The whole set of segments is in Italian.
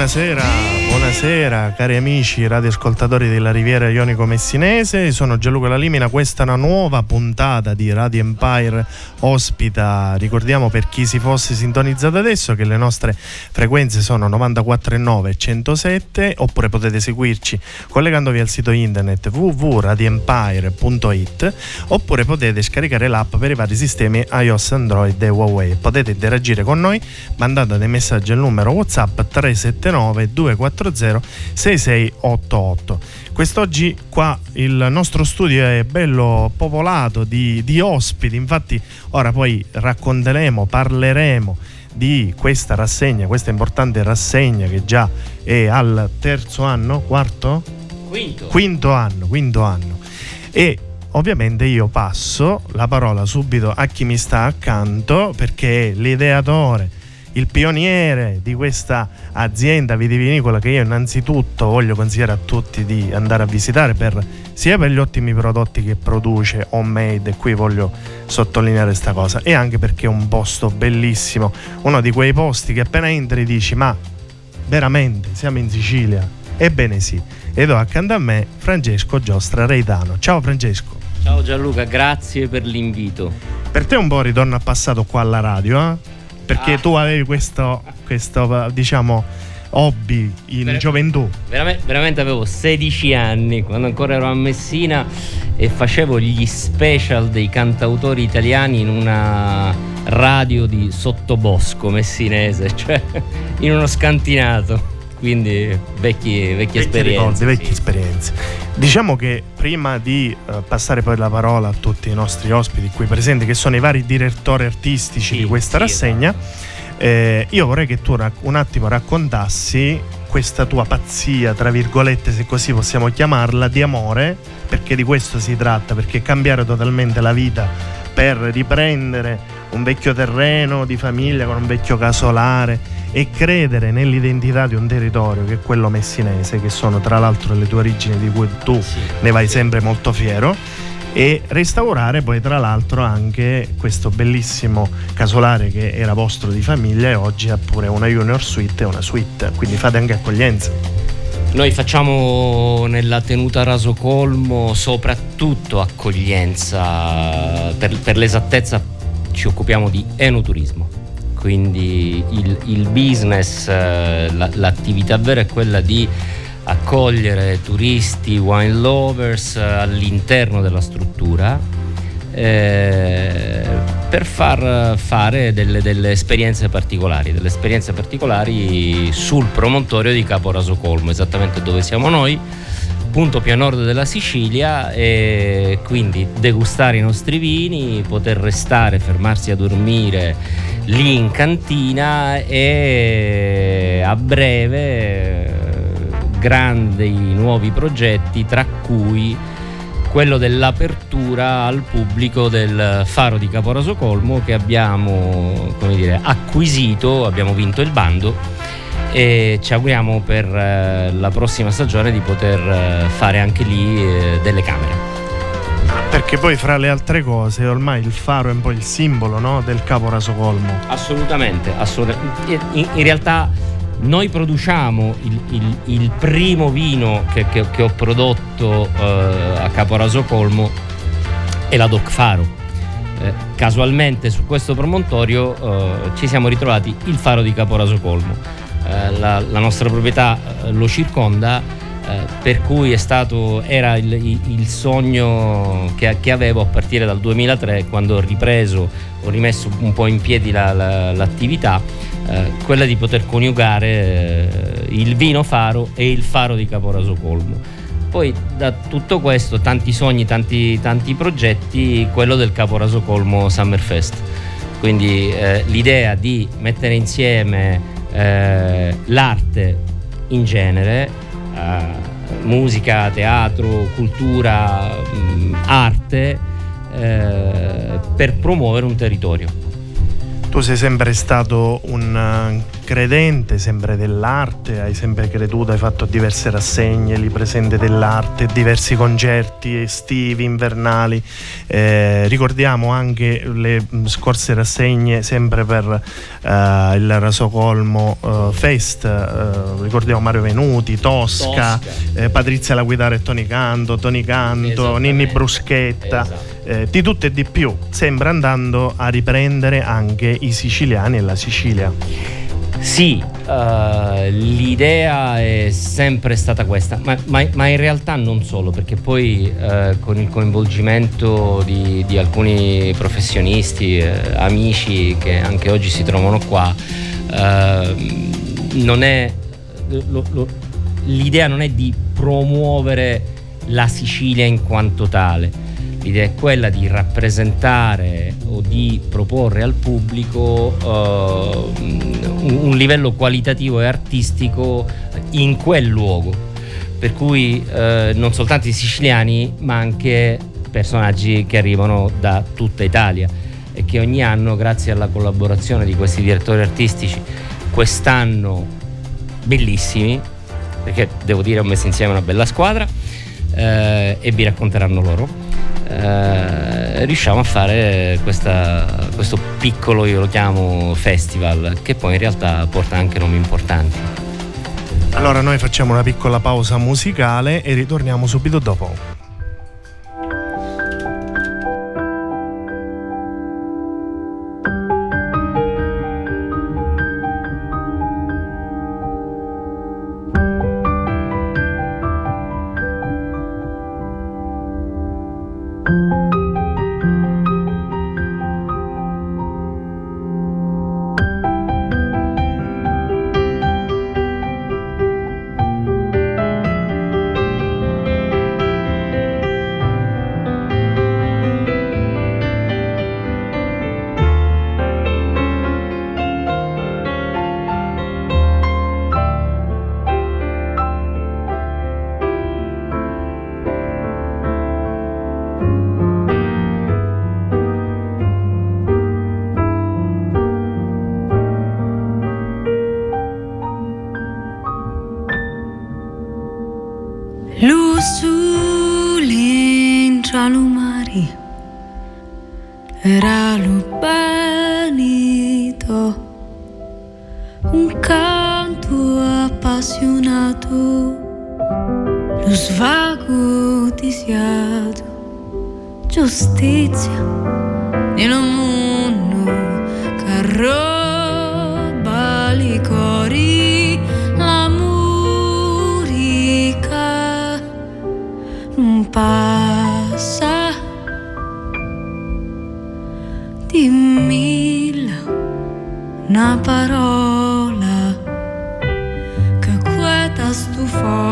Buonasera, buonasera cari amici radioascoltatori della Riviera Ionico Messinese, sono Gianluca Lalimina, questa è una nuova puntata di Radio Empire ospita, ricordiamo per chi si fosse sintonizzato adesso che le nostre frequenze sono 94.9 107 oppure potete seguirci collegandovi al sito internet www.radioempire.it oppure potete scaricare l'app per i vari sistemi iOS, Android e Huawei. Potete interagire con noi mandando dei messaggi al numero WhatsApp 379 379 240 6688. Quest'oggi qua il nostro studio è bello popolato di, di ospiti, infatti ora poi racconteremo, parleremo di questa rassegna, questa importante rassegna che già è al terzo anno, quarto? Quinto. Quinto anno, quinto anno. E ovviamente io passo la parola subito a chi mi sta accanto perché è l'ideatore il pioniere di questa azienda vitivinicola che io innanzitutto voglio consigliare a tutti di andare a visitare per, sia per gli ottimi prodotti che produce homemade e qui voglio sottolineare questa cosa e anche perché è un posto bellissimo uno di quei posti che appena entri dici ma veramente siamo in Sicilia? Ebbene sì. Ed ho accanto a me Francesco Giostra Reitano. Ciao Francesco. Ciao Gianluca grazie per l'invito. Per te un po' ritorno al passato qua alla radio eh? Perché ah. tu avevi questo, questo diciamo hobby in Ver- gioventù. Veramente, veramente, avevo 16 anni quando ancora ero a Messina e facevo gli special dei cantautori italiani in una radio di sottobosco messinese, cioè in uno scantinato. Quindi vecchi, vecchie esperienze. Ricordi, vecchie sì. esperienze. Diciamo che prima di uh, passare poi la parola a tutti i nostri ospiti qui presenti, che sono i vari direttori artistici sì, di questa sì, rassegna, esatto. eh, io vorrei che tu rac- un attimo raccontassi questa tua pazzia, tra virgolette, se così possiamo chiamarla, di amore, perché di questo si tratta, perché cambiare totalmente la vita per riprendere un vecchio terreno di famiglia con un vecchio casolare e credere nell'identità di un territorio che è quello messinese, che sono tra l'altro le tue origini di cui tu sì, ne vai sì. sempre molto fiero e restaurare poi tra l'altro anche questo bellissimo casolare che era vostro di famiglia e oggi ha pure una junior suite e una suite, quindi fate anche accoglienza. Noi facciamo nella tenuta Rasocolmo soprattutto accoglienza, per, per l'esattezza ci occupiamo di enoturismo, quindi il, il business, eh, l'attività vera è quella di accogliere turisti, wine lovers eh, all'interno della struttura eh, per far fare delle, delle, esperienze particolari, delle esperienze particolari sul promontorio di Capo Rasocolmo, esattamente dove siamo noi punto più a nord della Sicilia e quindi degustare i nostri vini, poter restare, fermarsi a dormire lì in cantina e a breve grandi nuovi progetti tra cui quello dell'apertura al pubblico del faro di Caporaso Colmo che abbiamo dire, acquisito, abbiamo vinto il bando e ci auguriamo per eh, la prossima stagione di poter eh, fare anche lì eh, delle camere. Perché poi fra le altre cose ormai il faro è un po' il simbolo no? del capo Rasocolmo. Assolutamente, assolutamente. In, in realtà Noi produciamo il, il, il primo vino che, che, che ho prodotto a Caporaso Colmo è la Doc Faro. Casualmente su questo promontorio ci siamo ritrovati il faro di Caporaso Colmo. Eh, la, la, nostra proprietà eh, lo circonda, eh, per cui stato, era il, il sogno che, che, avevo a partire dal 2003 quando ho ripreso, ho rimesso un po' in piedi la, la, l'attività eh, quella di poter coniugare eh, il vino faro e il faro di Caporaso Colmo. Poi da tutto questo, tanti sogni, tanti, tanti progetti, quello del Caporaso Colmo Summerfest. Quindi eh, l'idea di mettere insieme eh, l'arte in genere, eh, musica, teatro, cultura, mh, mm, arte, per promuovere un territorio. Tu sei sempre stato un eh, credente, sempre dell'arte, hai sempre creduto, hai fatto diverse rassegne lì presente dell'arte, diversi concerti estivi, invernali. Eh, ricordiamo anche le scorse rassegne sempre per eh, il Rasocolmo eh, Fest, eh, ricordiamo Mario Venuti, Tosca, Tosca. Eh, Patrizia La Guidare e Toni Canto, Toni Canto, Ninni Bruschetta. Esatto eh, di tutto e di più, sembra andando a riprendere anche i siciliani e la Sicilia. Sì, uh, l'idea è sempre stata questa, ma, ma, ma, in realtà non solo, perché poi uh, con il coinvolgimento di, di alcuni professionisti, uh, amici che anche oggi si trovano qua, non è, lo, lo, l'idea non è di promuovere la Sicilia in quanto tale, l'idea è quella di rappresentare o di proporre al pubblico uh, un, livello qualitativo e artistico in quel luogo. Per cui uh, non soltanto i siciliani, ma anche personaggi che arrivano da tutta Italia e che ogni anno, grazie alla collaborazione di questi direttori artistici, quest'anno bellissimi, perché devo dire ho messo insieme una bella squadra eh, e vi racconteranno loro eh, riusciamo a fare questa, questo piccolo, io lo chiamo festival, che poi in realtà porta anche nomi importanti. Allora noi facciamo una piccola pausa musicale e ritorniamo subito dopo. Benito, un canto appassionato, lo svago disiato, giustizia nel mondo che roba li cori, l'amore passa. dimmi una parola che questa stufò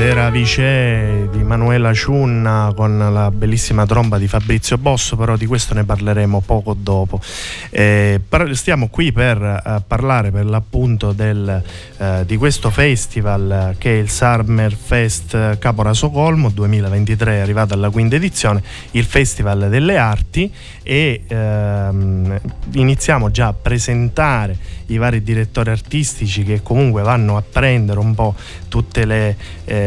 clavice di Manuela Ciunna con la bellissima tromba di Fabrizio Bosso, però di questo ne parleremo poco dopo. Eh, stiamo qui per eh, parlare per l'appunto del, eh, di questo festival che è il Summer Fest Capora Socolmo 2023, è arrivato alla quinta edizione, il Festival delle Arti e ehm, iniziamo già a presentare i vari direttori artistici che comunque vanno a prendere un po' tutti eh,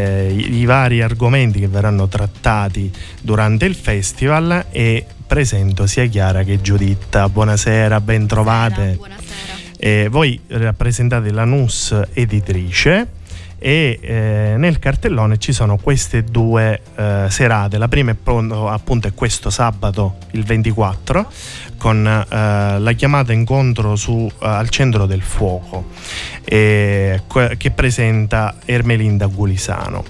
i, i vari argomenti che verranno trattati durante il festival e presento sia Chiara che Giuditta. Buonasera, ben trovate. Buonasera. Eh, voi rappresentate la NUS editrice e eh, nel cartellone ci sono queste due eh, serate. La prima è appunto è questo sabato, il 24, con eh, la chiamata incontro su, eh, al centro del fuoco, che presenta Ermelinda Gulisano.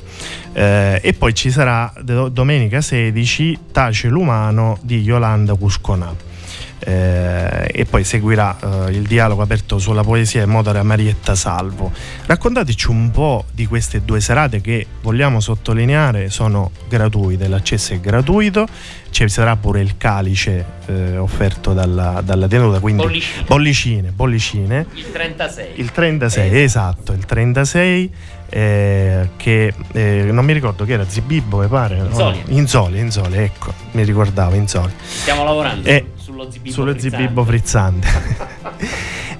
Eh, e poi ci sarà domenica 16 Tace l'umano di Yolanda Cusconà eh, e poi seguirà eh, il dialogo aperto sulla poesia in modo da Marietta Salvo. Raccontateci un po' di queste due serate che vogliamo sottolineare sono gratuite, l'accesso è gratuito, ci sarà pure il calice eh, offerto dalla, dalla, tenuta, quindi bollicine. bollicine, bollicine. Il 36. Il 36, eh. esatto, il 36 eh, che eh, non mi ricordo che era Zibibbo mi pare Inzoli. No? Inzoli, Inzoli, ecco mi ricordavo Inzoli stiamo lavorando eh, sullo Zibibbo sullo frizzante, zibibbo frizzante.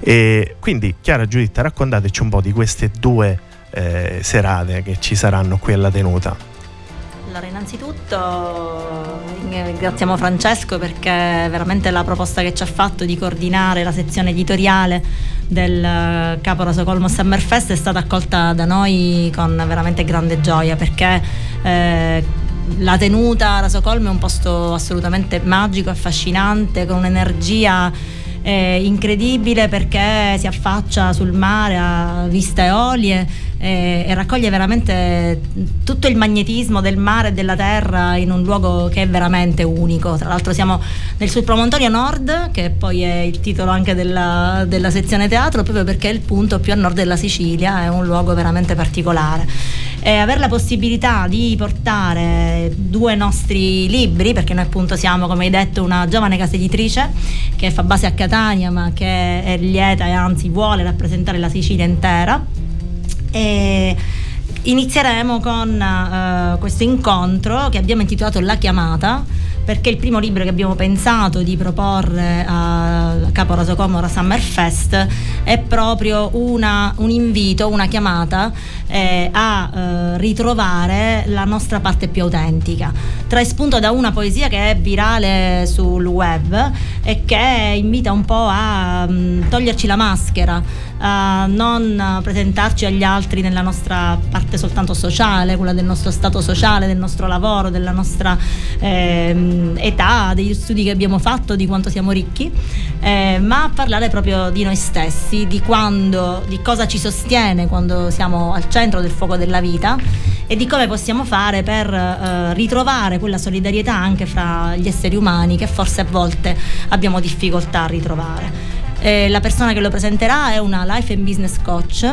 e quindi Chiara Giuditta raccontateci un po' di queste due eh, serate che ci saranno qui alla tenuta allora, innanzitutto ringraziamo Francesco perché veramente la proposta che ci ha fatto di coordinare la sezione editoriale del Capo Rasocolmo Summerfest è stata accolta da noi con veramente grande gioia perché eh, la tenuta a Rasocolmo è un posto assolutamente magico, affascinante, con un'energia eh, incredibile perché si affaccia sul mare a viste eolie e, e, raccoglie veramente tutto il magnetismo del mare e della terra in un luogo che è veramente unico. Tra l'altro siamo nel sul promontorio nord, che poi è il titolo anche della, della sezione teatro, proprio perché è il punto più a nord della Sicilia, è un luogo veramente particolare. E avere la possibilità di portare due nostri libri, perché noi appunto siamo, come hai detto, una giovane casa editrice che fa base a Catania, ma che è lieta e anzi vuole rappresentare la Sicilia intera e inizieremo con uh, questo incontro che abbiamo intitolato La chiamata perché il primo libro che abbiamo pensato di proporre a Capo Rasocomora Summer Fest è proprio una, un invito, una chiamata eh, a eh, ritrovare la nostra parte più autentica. Trae spunto da una poesia che è virale sul web e che invita un po' a um, toglierci la maschera, a non presentarci agli altri nella nostra parte soltanto sociale, quella del nostro stato sociale, del nostro lavoro, della nostra eh, età, degli studi che abbiamo fatto, di quanto siamo ricchi, eh, ma parlare proprio di noi stessi, di quando, di cosa ci sostiene quando siamo al centro del fuoco della vita e di come possiamo fare per eh, ritrovare quella solidarietà anche fra gli esseri umani che forse a volte abbiamo difficoltà a ritrovare. Eh, la persona che lo presenterà è una life and business coach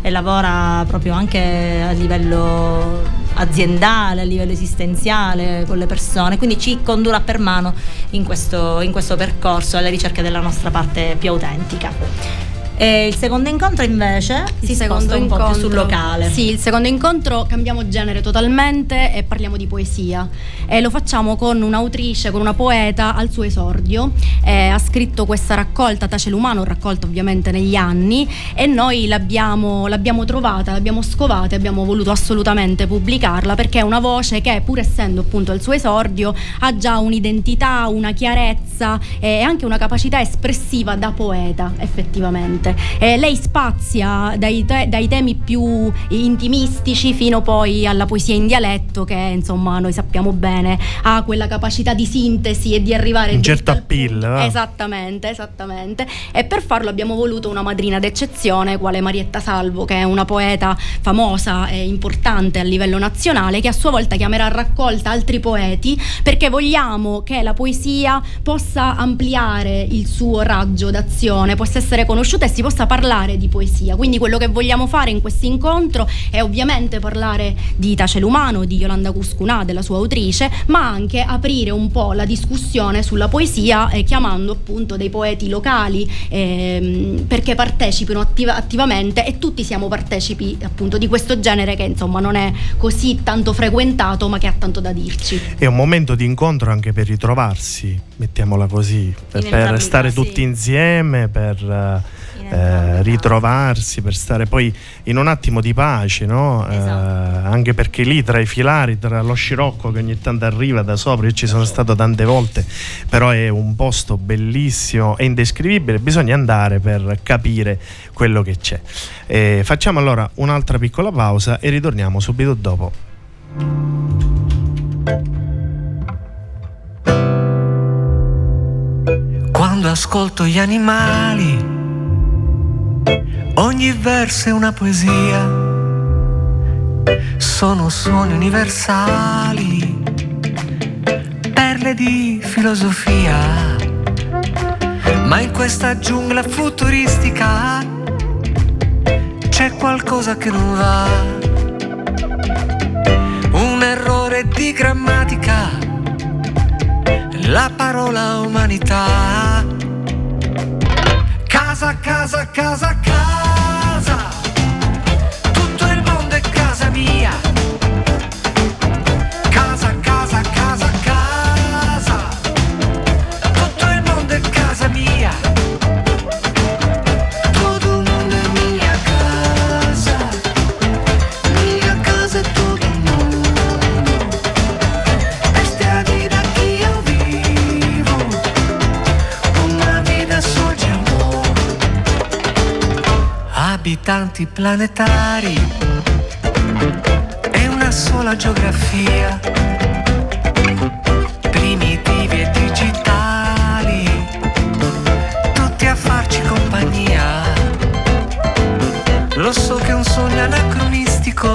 e lavora proprio anche a livello aziendale, a livello esistenziale con le persone, quindi ci condurrà per mano in questo, in questo percorso alla ricerca della nostra parte più autentica. E il secondo incontro invece il si secondo un incontro, po' più sul locale. Sì, il secondo incontro cambiamo genere totalmente e parliamo di poesia. E lo facciamo con un'autrice, con una poeta al suo esordio. Eh, ha scritto questa raccolta Tace l'umano, raccolta ovviamente negli anni, e noi l'abbiamo, l'abbiamo trovata, l'abbiamo scovata e abbiamo voluto assolutamente pubblicarla perché è una voce che, pur essendo appunto al suo esordio, ha già un'identità, una chiarezza e anche una capacità espressiva da poeta, effettivamente. Eh, lei spazia dai, te- dai, temi più intimistici fino poi alla poesia in dialetto che insomma noi sappiamo bene ha quella capacità di sintesi e di arrivare un certo appeal eh? esattamente esattamente e per farlo abbiamo voluto una madrina d'eccezione quale Marietta Salvo che è una poeta famosa e importante a livello nazionale che a sua volta chiamerà a raccolta altri poeti perché vogliamo che la poesia possa ampliare il suo raggio d'azione possa essere conosciuta e si possa parlare di poesia. Quindi quello che vogliamo fare in questo incontro è ovviamente parlare di Tace Lumano, di Yolanda Cuscunà, della sua autrice, ma anche aprire un po' la discussione sulla poesia eh, chiamando appunto dei poeti locali ehm, perché partecipino attiva- attivamente e tutti siamo partecipi appunto di questo genere che insomma non è così tanto frequentato ma che ha tanto da dirci. È un momento di incontro anche per ritrovarsi, mettiamola così, per, per stare tutti insieme, per eh, ritrovarsi, per stare poi in un attimo di pace, no? esatto. eh, anche perché lì tra i filari, tra lo scirocco che ogni tanto arriva da sopra, io ci sono stato tante volte, però è un posto bellissimo e indescrivibile, bisogna andare per capire quello che c'è. Eh, facciamo allora un'altra piccola pausa e ritorniamo subito dopo. Quando ascolto gli animali Ogni verso è una poesia, sono suoni universali, perle di filosofia. Ma in questa giungla futuristica c'è qualcosa che non va. Un errore di grammatica, la parola umanità. Casa, casa, casa, casa. Abitanti planetari. È una sola geografia, primitivi e digitali, tutti a farci compagnia. Lo so che è un sogno anacronistico,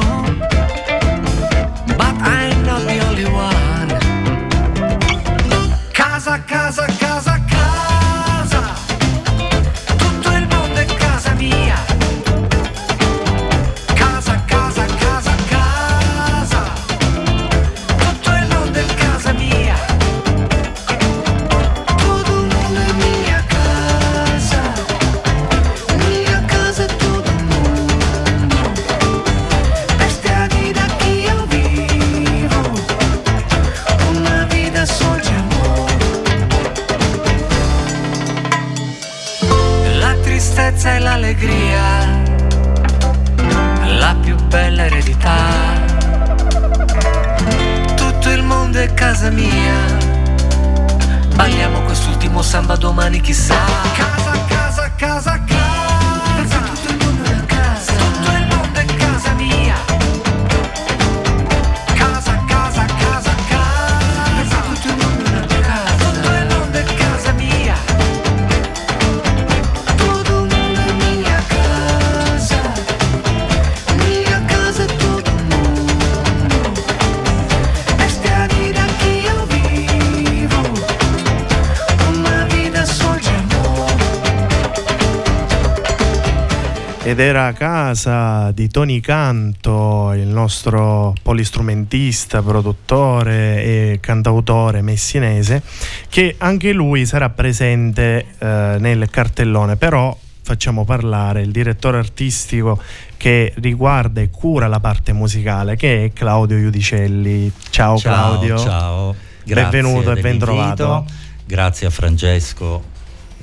ed era a casa di Tony Canto, il nostro polistrumentista, produttore e cantautore messinese, che anche lui sarà presente eh, nel cartellone, però facciamo parlare il direttore artistico che riguarda e cura la parte musicale, che è Claudio Iudicelli. Ciao, ciao Claudio. Ciao, Grazie benvenuto e ben trovato. Grazie a Francesco,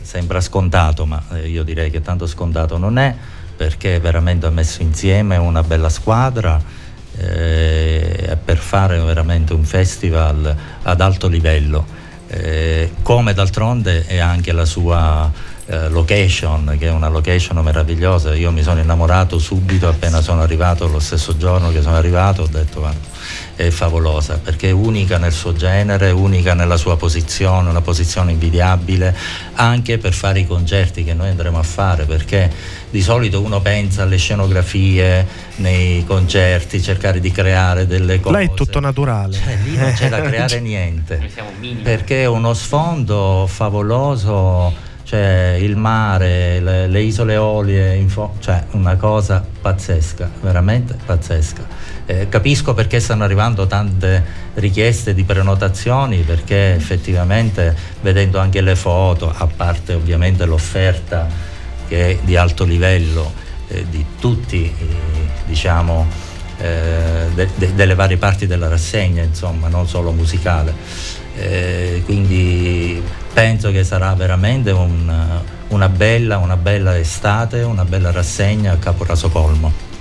sembra scontato, ma eh, io direi che tanto scontato non è perché veramente ha messo insieme una bella squadra eh, per fare veramente un festival ad alto livello, eh, come d'altronde è anche la sua eh, location, che è una location meravigliosa. Io mi sono innamorato subito appena sono arrivato, lo stesso giorno che sono arrivato, ho detto guarda, è favolosa perché è unica nel suo genere, unica nella sua posizione, una posizione invidiabile anche per fare i concerti che noi andremo a fare perché di solito uno pensa alle scenografie nei concerti, cercare di creare delle cose. Là è tutto naturale. Cioè, lì non c'è da creare niente perché è uno sfondo favoloso cioè il mare, le, le isole Olie, fo- cioè una cosa pazzesca, veramente pazzesca. Eh, capisco perché stanno arrivando tante richieste di prenotazioni, perché effettivamente vedendo anche le foto, a parte ovviamente l'offerta che è di alto livello eh, di tutti, eh, diciamo, eh, de- de- delle varie parti della rassegna, insomma, non solo musicale. Eh, quindi penso che sarà veramente un, una, bella, una bella estate, una bella rassegna a Caporaso Colmo.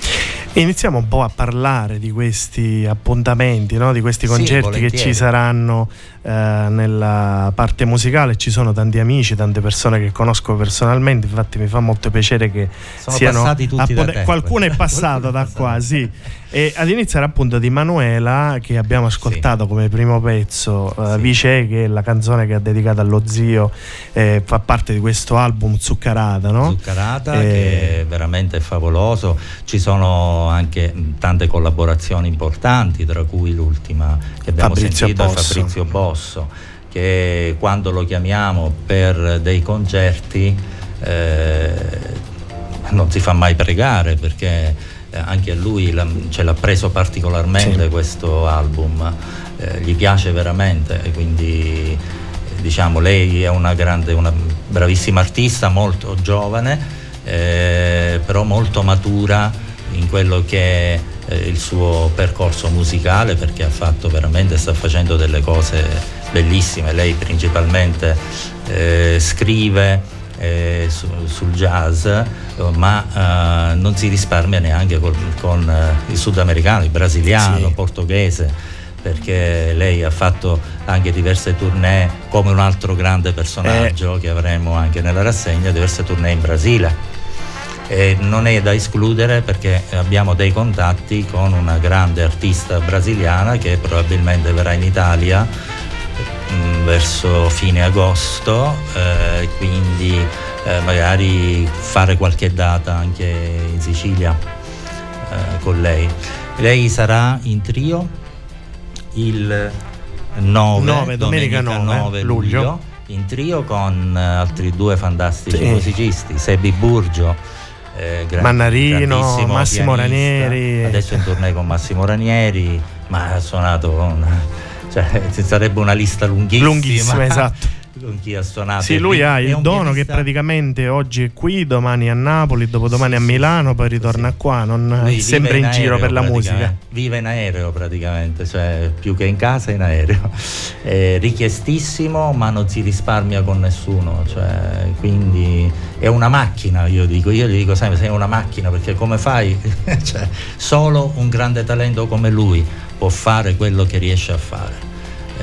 Iniziamo un po' a parlare di questi appuntamenti, no? di questi concerti sì, che ci saranno eh, nella parte musicale. Ci sono tanti amici, tante persone che conosco personalmente, infatti mi fa molto piacere che sono siano passati tutti appunto, da te, qualcuno è passato da qua, sì. E ad iniziare appunto di Manuela che abbiamo ascoltato sì. come primo pezzo, uh, sì. Vice che è la canzone che ha dedicato allo zio, eh, fa parte di questo album Zuccarata, no? Zuccarata eh, che è veramente favoloso, ci sono anche tante collaborazioni importanti, tra cui l'ultima che abbiamo Fabrizio sentito Bosso. Fabrizio Bosso, che quando lo chiamiamo per dei concerti eh, non si fa mai pregare perché eh, anche a lui la, ce l'ha preso particolarmente sì. questo album, eh, gli piace veramente, quindi diciamo lei è una grande, una bravissima artista, molto giovane, eh, però molto matura in quello che è eh, il suo percorso musicale perché ha fatto veramente, sta facendo delle cose bellissime, lei principalmente eh, scrive eh, su, sul jazz, ma eh, non si risparmia neanche col, con eh, il sudamericano, il brasiliano, sì. portoghese perché lei ha fatto anche diverse tournée come un altro grande personaggio eh. che avremo anche nella rassegna, diverse tournée in Brasile. E non è da escludere perché abbiamo dei contatti con una grande artista brasiliana che probabilmente verrà in Italia verso fine agosto, eh, quindi eh, magari fare qualche data anche in Sicilia eh, con lei. Lei sarà in trio il 9, 9 domenica, domenica 9, luglio. luglio. in trio con altri due fantastici sì. musicisti, Sebi Burgio eh, gran, Mannarino, Massimo pianista. Ranieri. Adesso in tournée con Massimo Ranieri, ma ha suonato con cioè, ci sarebbe una lista lunghissima. Lunghissima, esatto. Con chi ha suonato. Sì, lui ha il dono pianista... che praticamente oggi è qui, domani a Napoli, dopodomani sì, a Milano, poi ritorna sì. qua, non è sempre in, in giro per la musica. Vive in aereo praticamente, cioè più che in casa in aereo. È richiestissimo, ma non si risparmia con nessuno, cioè, quindi è una macchina, io dico, io gli dico sempre sei una macchina perché come fai? cioè, solo un grande talento come lui può fare quello che riesce a fare.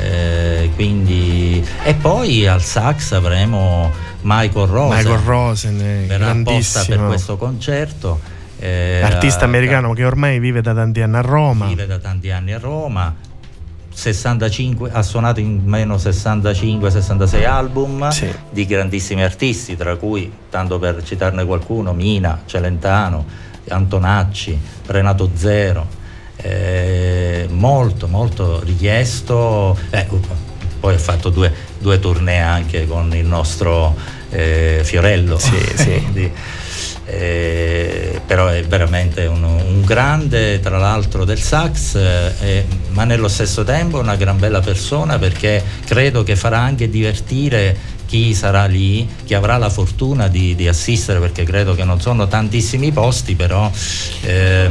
Eh, quindi, e poi al sax avremo Michael Rosen, Michael Rosen verrà apposta per questo concerto. Eh, Artista americano che ormai vive da tanti anni a Roma. Vive da tanti anni a Roma. 65, ha suonato in meno 65-66 album sì. di grandissimi artisti, tra cui, tanto per citarne qualcuno, Mina, Celentano, Antonacci, Renato Zero, eh, molto molto richiesto eh, poi ha fatto due, due, tournée anche con il nostro eh, Fiorello sì, sì. Quindi, eh, però è veramente un, un, grande tra l'altro del sax eh, ma nello stesso tempo una gran bella persona perché credo che farà anche divertire chi sarà lì, chi avrà la fortuna di, di assistere, perché credo che non sono tantissimi posti, però... Eh...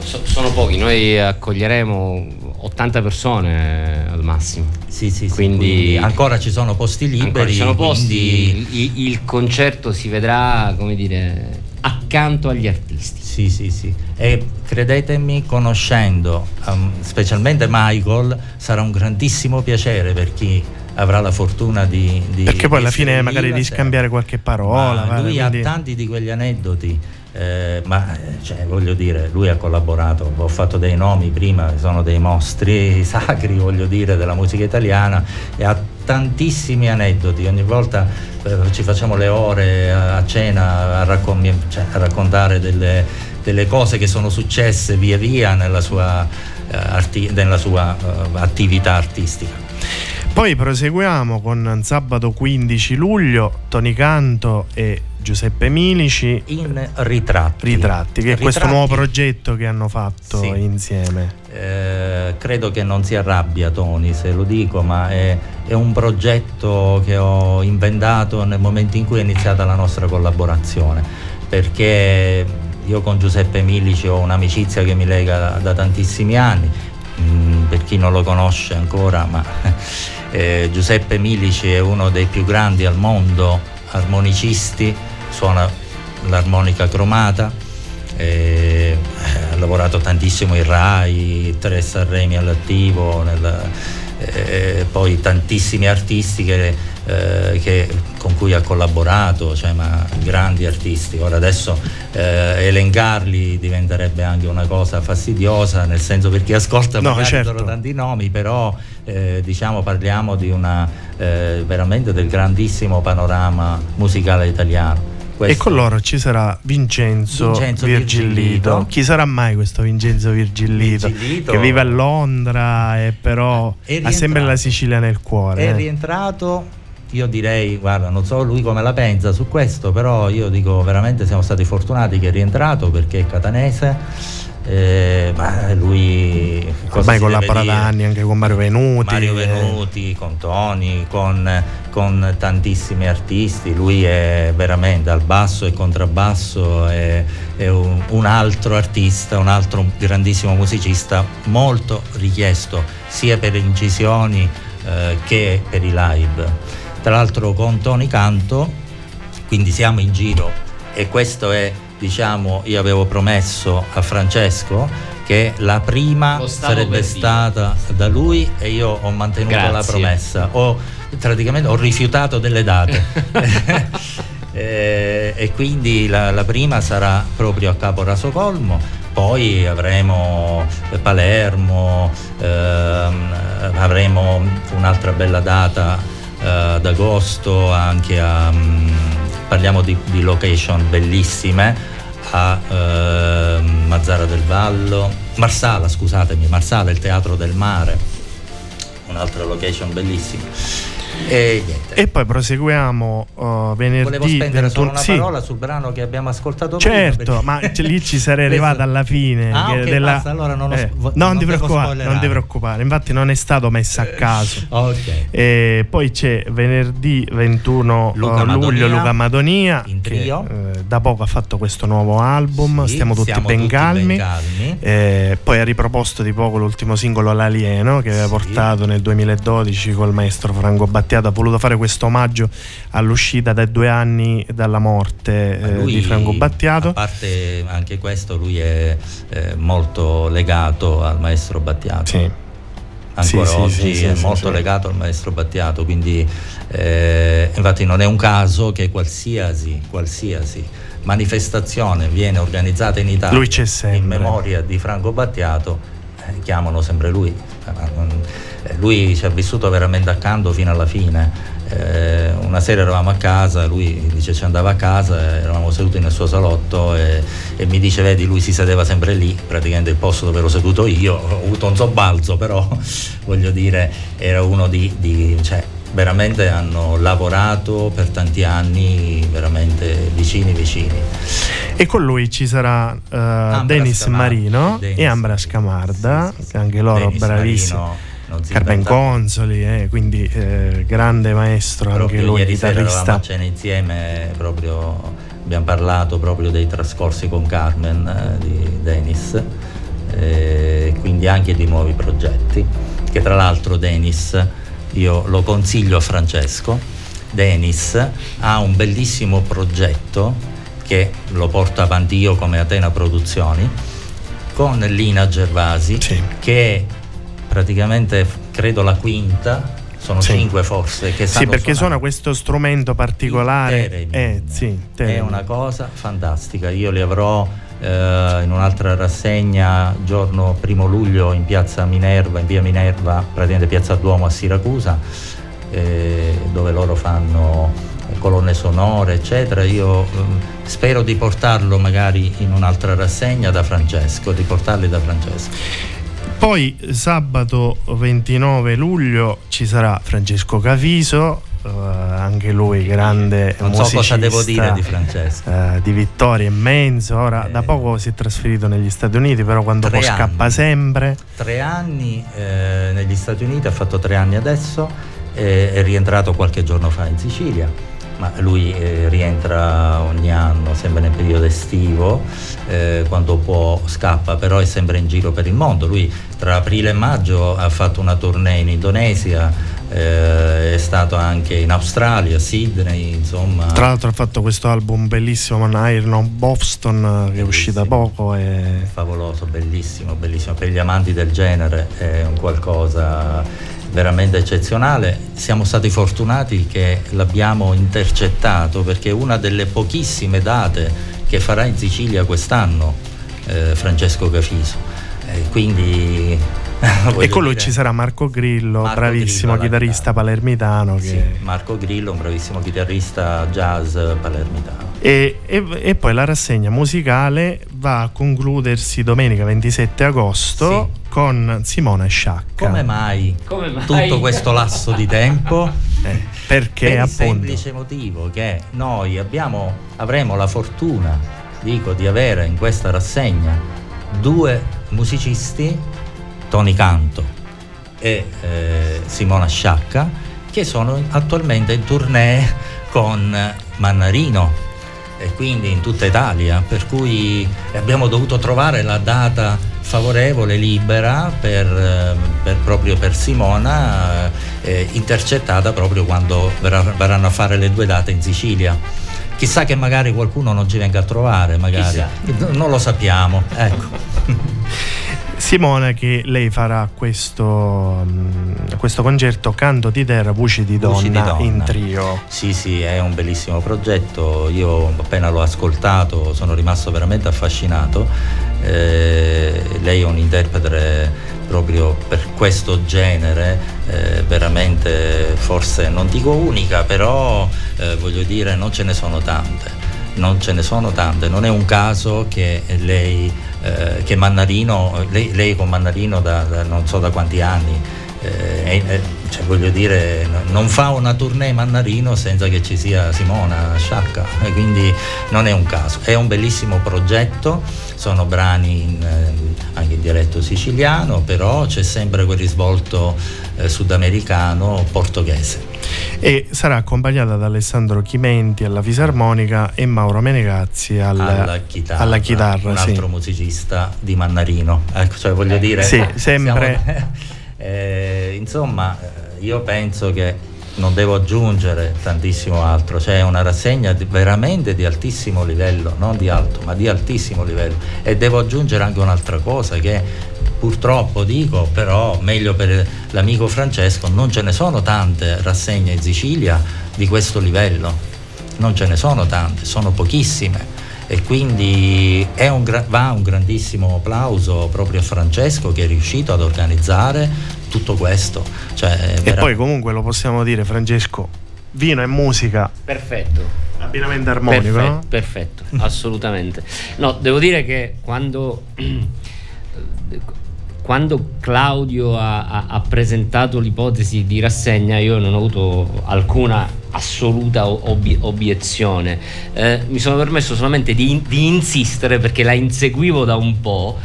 Sono, sono pochi, noi accoglieremo 80 persone al massimo. Sì, sì, quindi, quindi ancora ci sono posti liberi. Ci sono posti, quindi... il, il, concerto si vedrà, come dire, accanto agli artisti. Sì, sì, sì. E credetemi, conoscendo um, specialmente Michael, sarà un grandissimo piacere per chi avrà la fortuna di... di Perché poi alla fine magari di scambiare qualche parola. Ma lui quindi... ha tanti di quegli aneddoti. Eh, ma cioè, voglio dire, lui ha collaborato, ho fatto dei nomi prima, sono dei mostri sacri, voglio dire, della musica italiana e ha tantissimi aneddoti, ogni volta eh, ci facciamo le ore a cena a, raccon- cioè, a raccontare delle, delle, cose che sono successe via via nella sua, eh, arti- nella sua uh, attività artistica. Poi proseguiamo con sabato 15 luglio, Tony Canto e Giuseppe Milici in Ritratti. Ritratti, che è questo nuovo progetto che hanno fatto sì. insieme. Eh, credo che non si arrabbia Tony se lo dico, ma è, è, un progetto che ho inventato nel momento in cui è iniziata la nostra collaborazione, perché io con Giuseppe Milici ho un'amicizia che mi lega da, da tantissimi anni, mm, per chi non lo conosce ancora, ma eh, Giuseppe Milici è uno dei più grandi al mondo armonicisti, suona l'armonica cromata, eh, ha lavorato tantissimo in Rai, tre Sanremi all'attivo, nel, eh, poi tantissimi artisti che, eh, che, con cui ha collaborato, cioè, ma grandi artisti. Ora adesso eh, elencarli diventerebbe anche una cosa fastidiosa, nel senso per chi ascolta no, magari certo. sono tanti nomi, però eh, diciamo parliamo di una eh, veramente del grandissimo panorama musicale italiano. Questo. E con loro ci sarà Vincenzo, Vincenzo Virgillito. Virgillito. Chi sarà mai questo Vincenzo Virgillito? Virgillito. Che vive a Londra e però ha sempre la Sicilia nel cuore. È eh. rientrato io direi, guarda, non so lui come la pensa su questo, però io dico veramente siamo stati fortunati che è rientrato perché è catanese eh, ma lui ormai collabora da anni anche con Mario Venuti Mario eh. Venuti, con Toni con, con, tantissimi artisti. Lui è veramente al basso e contrabbasso è, è un, un, altro artista un altro grandissimo musicista molto richiesto sia per le incisioni eh, che per i live tra l'altro con Toni Canto quindi siamo in giro e questo è diciamo, io avevo promesso a Francesco che la prima sarebbe stata da lui e io ho mantenuto Grazie. la promessa. Ho, praticamente ho rifiutato delle date. e, e, quindi la, la, prima sarà proprio a Capo Rasocolmo, poi avremo Palermo, ehm, avremo un'altra bella data eh, ad agosto anche a... Um, parliamo di, di location bellissime a eh, Mazzara del Vallo, Marsala, scusatemi, Marsala, il Teatro del Mare, un'altra location bellissima. E, e, poi proseguiamo uh, venerdì. Volevo spendere solo una sì. parola sul brano che abbiamo ascoltato certo, prima. Certo, ma lì ci sarei arrivato alla fine. Ah, okay, della... basta, allora non, eh, non, non, ti preoccupare, non ti preoccupare, infatti non è stato messo a caso. okay. E poi c'è venerdì 21 Luca luglio Madonia, Luca Madonia. Che, eh, da poco ha fatto questo nuovo album, sì, stiamo tutti ben tutti calmi. Ben calmi. Eh, poi ha riproposto di poco l'ultimo singolo L'Alieno che aveva sì. portato nel 2012 col maestro Franco Battisti Battiato ha voluto fare questo omaggio all'uscita dai due anni dalla morte eh, di Franco Battiato. A parte anche questo, lui è eh, molto legato al maestro Battiato. Sì. Ancora sì, oggi sì, è molto legato al maestro Battiato, quindi eh, infatti non è un caso che qualsiasi, qualsiasi manifestazione viene organizzata in Italia in memoria di Franco Battiato, eh, chiamano sempre lui lui ci ha vissuto veramente accanto fino alla fine. Eh, una sera eravamo a casa, lui dice ci andava a casa, eravamo seduti nel suo salotto e, e, mi dice vedi lui si sedeva sempre lì, praticamente il posto dove ero seduto io, ho avuto un sobbalzo però voglio dire era uno di, di cioè, veramente hanno lavorato per tanti anni veramente vicini vicini. E con lui ci sarà uh, Denis Marino Dennis e Ambra Scamarda, sì, sì, sì. anche loro Dennis bravissimi. Marino Carmen Consoli, eh, quindi eh, grande maestro proprio anche lui, ieri chitarrista. Sera eravamo a cena insieme, proprio, abbiamo parlato proprio dei trascorsi con Carmen eh, di Denis, eh, quindi anche di nuovi progetti, che tra l'altro Denis io lo consiglio a Francesco. Denis ha un bellissimo progetto che lo porto avanti io come Atena Produzioni con Lina Gervasi sì. che è praticamente credo la quinta sono sì. cinque forse che sì perché suona questo strumento particolare eh, sì, è una cosa fantastica io li avrò in un'altra rassegna giorno primo luglio in piazza Minerva in via Minerva praticamente piazza Duomo a Siracusa eh, dove loro fanno colonne sonore eccetera. Io mm, spero di portarlo magari in un'altra rassegna da Francesco di portarli da Francesco. Poi sabato 29 luglio ci sarà Francesco Caviso, Uh, anche lui grande non so cosa devo dire di Francesco. uh, di vittoria immenso ora eh, da poco si è trasferito negli Stati Uniti però quando può scappa sempre. Tre anni eh, negli Stati Uniti ha fatto tre anni adesso eh, è rientrato qualche giorno fa in Sicilia ma lui eh, rientra ogni anno, sempre nel periodo estivo, eh, quando può scappa, però è sempre in giro per il mondo. Lui tra aprile e maggio ha fatto una tournée in Indonesia, eh, è stato anche in Australia, Sydney, insomma. Tra l'altro ha fatto questo album bellissimo con Iron Boston che è uscito da poco. E... Favoloso, bellissimo, bellissimo. Per gli amanti del genere è un qualcosa veramente eccezionale. Siamo stati fortunati che l'abbiamo intercettato perché è una delle pochissime date che farà in Sicilia quest'anno eh, Francesco Cafiso. Eh, quindi e con lui dire. ci sarà Marco Grillo, Marco bravissimo Grillo, chitarrista palermitano. Che... Sì, Marco Grillo, un bravissimo chitarrista jazz palermitano. E, e, e, poi la rassegna musicale va a concludersi domenica 27 agosto sì. con Simona Sciacca. Come mai, Come mai? tutto questo lasso di tempo? Eh, perché per appunto... il semplice motivo che noi abbiamo, avremo la fortuna, dico, di avere in questa rassegna due musicisti Tony Canto e eh, Simona Sciacca che sono attualmente in tournée con Mannarino e quindi in tutta Italia. Per cui abbiamo dovuto trovare la data favorevole, libera per, eh, per, proprio per Simona eh, intercettata proprio quando verranno a fare le due date in Sicilia. Chissà che magari qualcuno non ci venga a trovare magari. Chissà. non lo sappiamo ecco Simona che lei farà questo, um, questo concerto Canto di Terra, Voci di Donna, di donna in trio. Sì, sì, è un bellissimo progetto. Io appena l'ho ascoltato sono rimasto veramente affascinato. Eh, lei è un interprete proprio per questo genere, eh, veramente forse non dico unica, però eh, voglio dire non ce ne sono tante. Non ce ne sono tante, non è un caso che lei eh, che Mannarino, lei, lei, con Mannarino da, da, non so da quanti anni, eh, eh, cioè voglio dire, non fa una tournée Mannarino senza che ci sia Simona Sciacca, quindi non è un caso. È un bellissimo progetto, sono brani in, eh, anche in dialetto siciliano, però c'è sempre quel risvolto eh, sudamericano portoghese e sarà accompagnata da Alessandro Chimenti alla fisarmonica e Mauro Menegazzi al, alla chitarra, alla chitarra un sì. altro musicista di Mannarino ecco cioè voglio dire sì, sempre siamo, eh, insomma eh, io penso che non devo aggiungere tantissimo altro, c'è una rassegna di, veramente di altissimo livello, non di alto, ma di altissimo livello. E devo aggiungere anche un'altra cosa che purtroppo dico, però meglio per l'amico Francesco, non ce ne sono tante rassegne in Sicilia di questo livello, non ce ne sono tante, sono pochissime e quindi un, va un grandissimo applauso proprio a Francesco che è riuscito ad organizzare tutto questo. Cioè, e poi comunque lo possiamo dire Francesco, vino e musica. Perfetto. Abbinamento armonico. Perfetto, no? perfetto assolutamente. No, devo dire che quando quando Claudio ha, ha, ha, presentato l'ipotesi di rassegna io non ho avuto alcuna assoluta ob- obiezione. Eh, mi sono permesso solamente di, di, insistere perché la inseguivo da un po'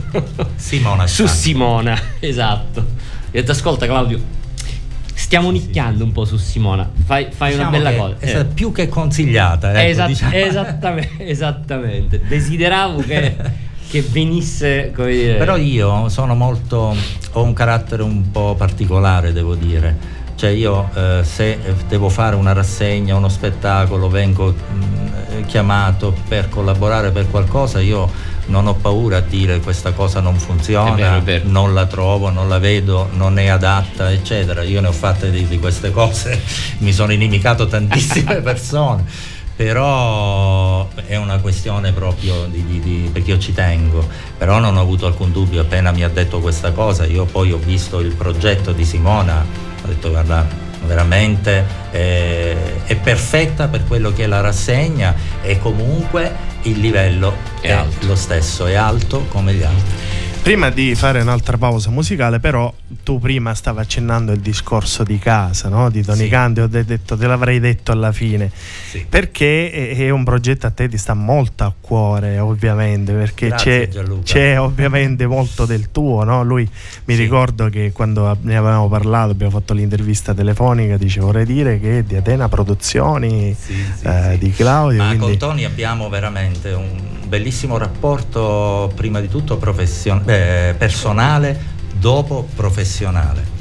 Simona su Simona esatto. Ho detto ascolta Claudio stiamo nicchiando un po' su Simona. Fai, fai diciamo una bella cosa. è eh. più che consigliata ecco, Esat- diciamo. esattamente, esattamente. Desideravo che che venisse come dire. Però io sono molto. ho un carattere un po' particolare, devo dire. Cioè io eh, se devo fare una rassegna, uno spettacolo, vengo mh, mm, chiamato per collaborare per qualcosa, io non ho paura a dire questa cosa non funziona, è vero, è vero. non la trovo, non la vedo, non è adatta, eccetera. Io ne ho fatte di, di queste cose, mi sono inimicato tantissime persone però è una questione proprio di, di, di, perché io ci tengo, però non ho avuto alcun dubbio appena mi ha detto questa cosa, io poi ho visto il progetto di Simona, ho detto guarda veramente eh, è perfetta per quello che è la rassegna e comunque il livello è, è lo stesso, è alto come gli altri. Prima di fare un'altra pausa musicale, però, tu prima stavi accennando il discorso di casa, no? di Tony sì. Canti, ho detto, te l'avrei detto alla fine, sì. perché è un progetto a te ti sta molto a cuore, ovviamente, perché c'è, c'è, ovviamente molto del tuo, no? Lui mi sì. ricordo che quando ne avevamo parlato, abbiamo fatto l'intervista telefonica, dice vorrei dire che di Atena Produzioni, eh, di Claudio. Ma quindi... con Tony abbiamo veramente un bellissimo rapporto, prima di tutto eh, personale dopo professionale.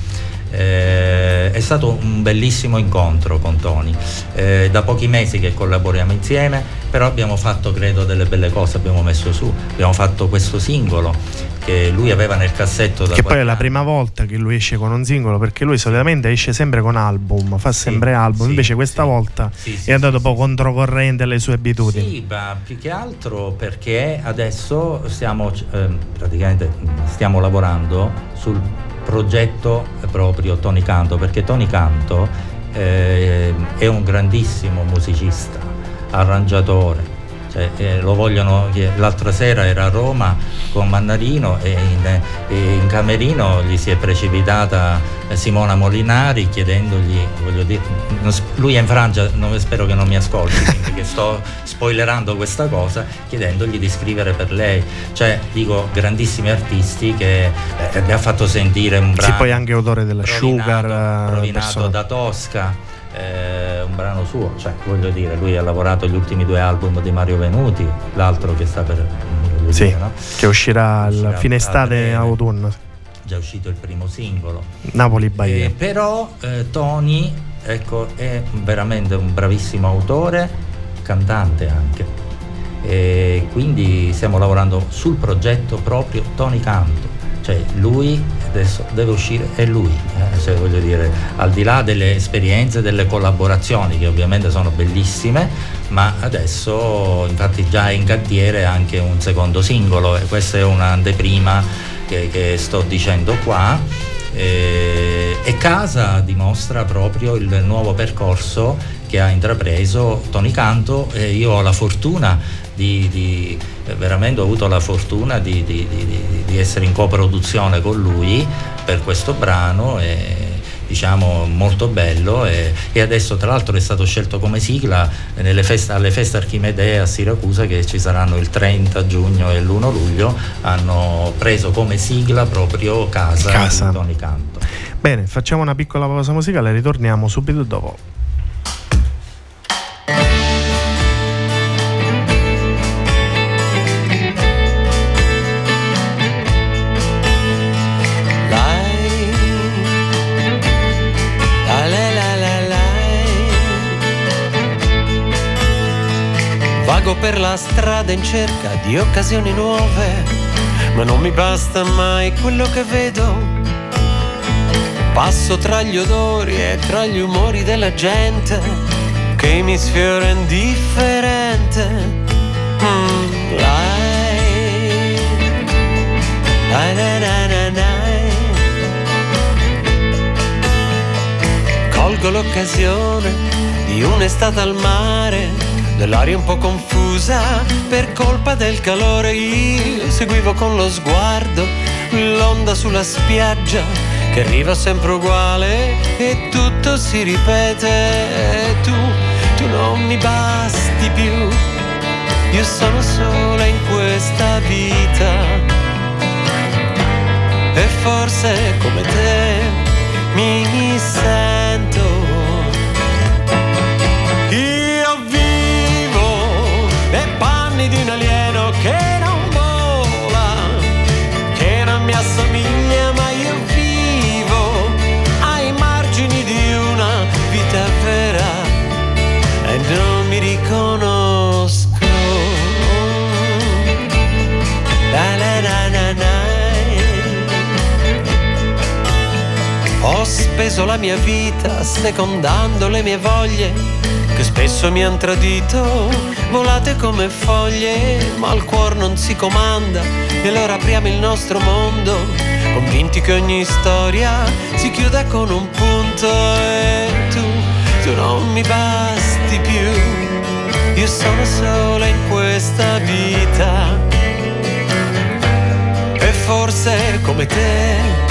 Eh, è stato un bellissimo incontro con Tony. Eh, da pochi mesi che collaboriamo insieme, però abbiamo fatto credo delle belle cose, abbiamo messo su, abbiamo fatto questo singolo che lui aveva nel cassetto da Che poi è la prima volta che lui esce con un singolo, perché lui solitamente esce sempre con album, fa sì, sempre album, sì, invece questa sì, volta è andato un po' controcorrente alle sue abitudini. Sì, ma più che altro perché adesso stiamo eh, praticamente stiamo lavorando sul progetto proprio Tony Canto, perché Tony Canto eh, è un grandissimo musicista, arrangiatore cioè, eh, lo vogliono, l'altra sera era a Roma con Mannarino e in, e in camerino gli si è precipitata Simona Molinari chiedendogli, voglio dire, lui è in Francia, non, spero che non mi ascolti, che sto spoilerando questa cosa, chiedendogli di scrivere per lei. Cioè, dico, grandissimi artisti che eh, mi ha fatto sentire un brano. Sì, poi anche autore della Sugar. Rovinato da Tosca eh, un brano suo, cioè voglio dire, lui ha lavorato gli ultimi due album di Mario Venuti, l'altro che sta per... Sì, dire, no? che uscirà, uscirà fine estate autunno. Già uscito il primo singolo. Napoli Bahia. Eh, però eh, Tony ecco, è veramente un bravissimo autore, cantante anche. E quindi stiamo lavorando sul progetto proprio Tony Canto cioè lui adesso deve uscire è lui, eh? cioè, voglio dire, al di là delle esperienze, delle collaborazioni che ovviamente sono bellissime, ma adesso infatti già è in cantiere anche un secondo singolo e questa è un'anteprima che, che sto dicendo qua. Eh, e Casa dimostra proprio il nuovo percorso che ha intrapreso Tony Canto e io ho la fortuna di, di veramente ho avuto la fortuna di, di, di, essere in coproduzione con lui per questo brano e diciamo molto bello e, e, adesso tra l'altro è stato scelto come sigla feste, alle feste Archimedee a Siracusa che ci saranno il 30 giugno e l'1 luglio hanno preso come sigla proprio Casa, Casa. di Tony Canto. Bene, facciamo una piccola pausa musicale, ritorniamo subito dopo. Per la strada in cerca di occasioni nuove, ma non mi basta mai quello che vedo. Passo tra gli odori e tra gli umori della gente che mi sfiora indifferente. Mm, lai, lai, lai, Colgo l'occasione di un'estate al mare dell'aria un po' confusa per colpa del calore io seguivo con lo sguardo l'onda sulla spiaggia che arriva sempre uguale e tutto si ripete. Tu, tu non mi basti più io sono sola in questa vita. E forse come te mi sento speso la mia vita secondando le mie voglie che spesso mi han tradito, volate come foglie, ma il cuore non si comanda e allora apriamo il nostro mondo, convinti che ogni storia si chiuda con un punto e tu, tu non mi basti più, io sono sola in questa vita. E forse come te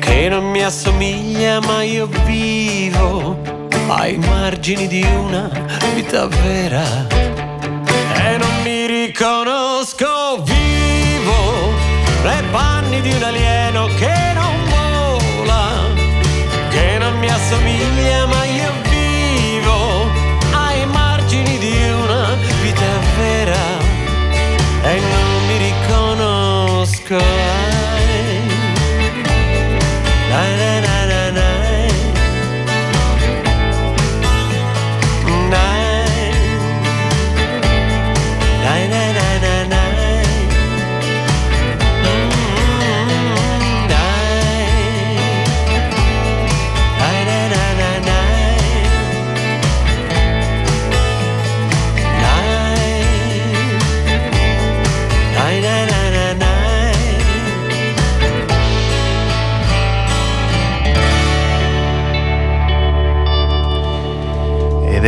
che non mi assomiglia ma io vivo ai margini di una vita vera. E non mi riconosco vivo nei panni di un alieno che non vola, che non mi assomiglia cold.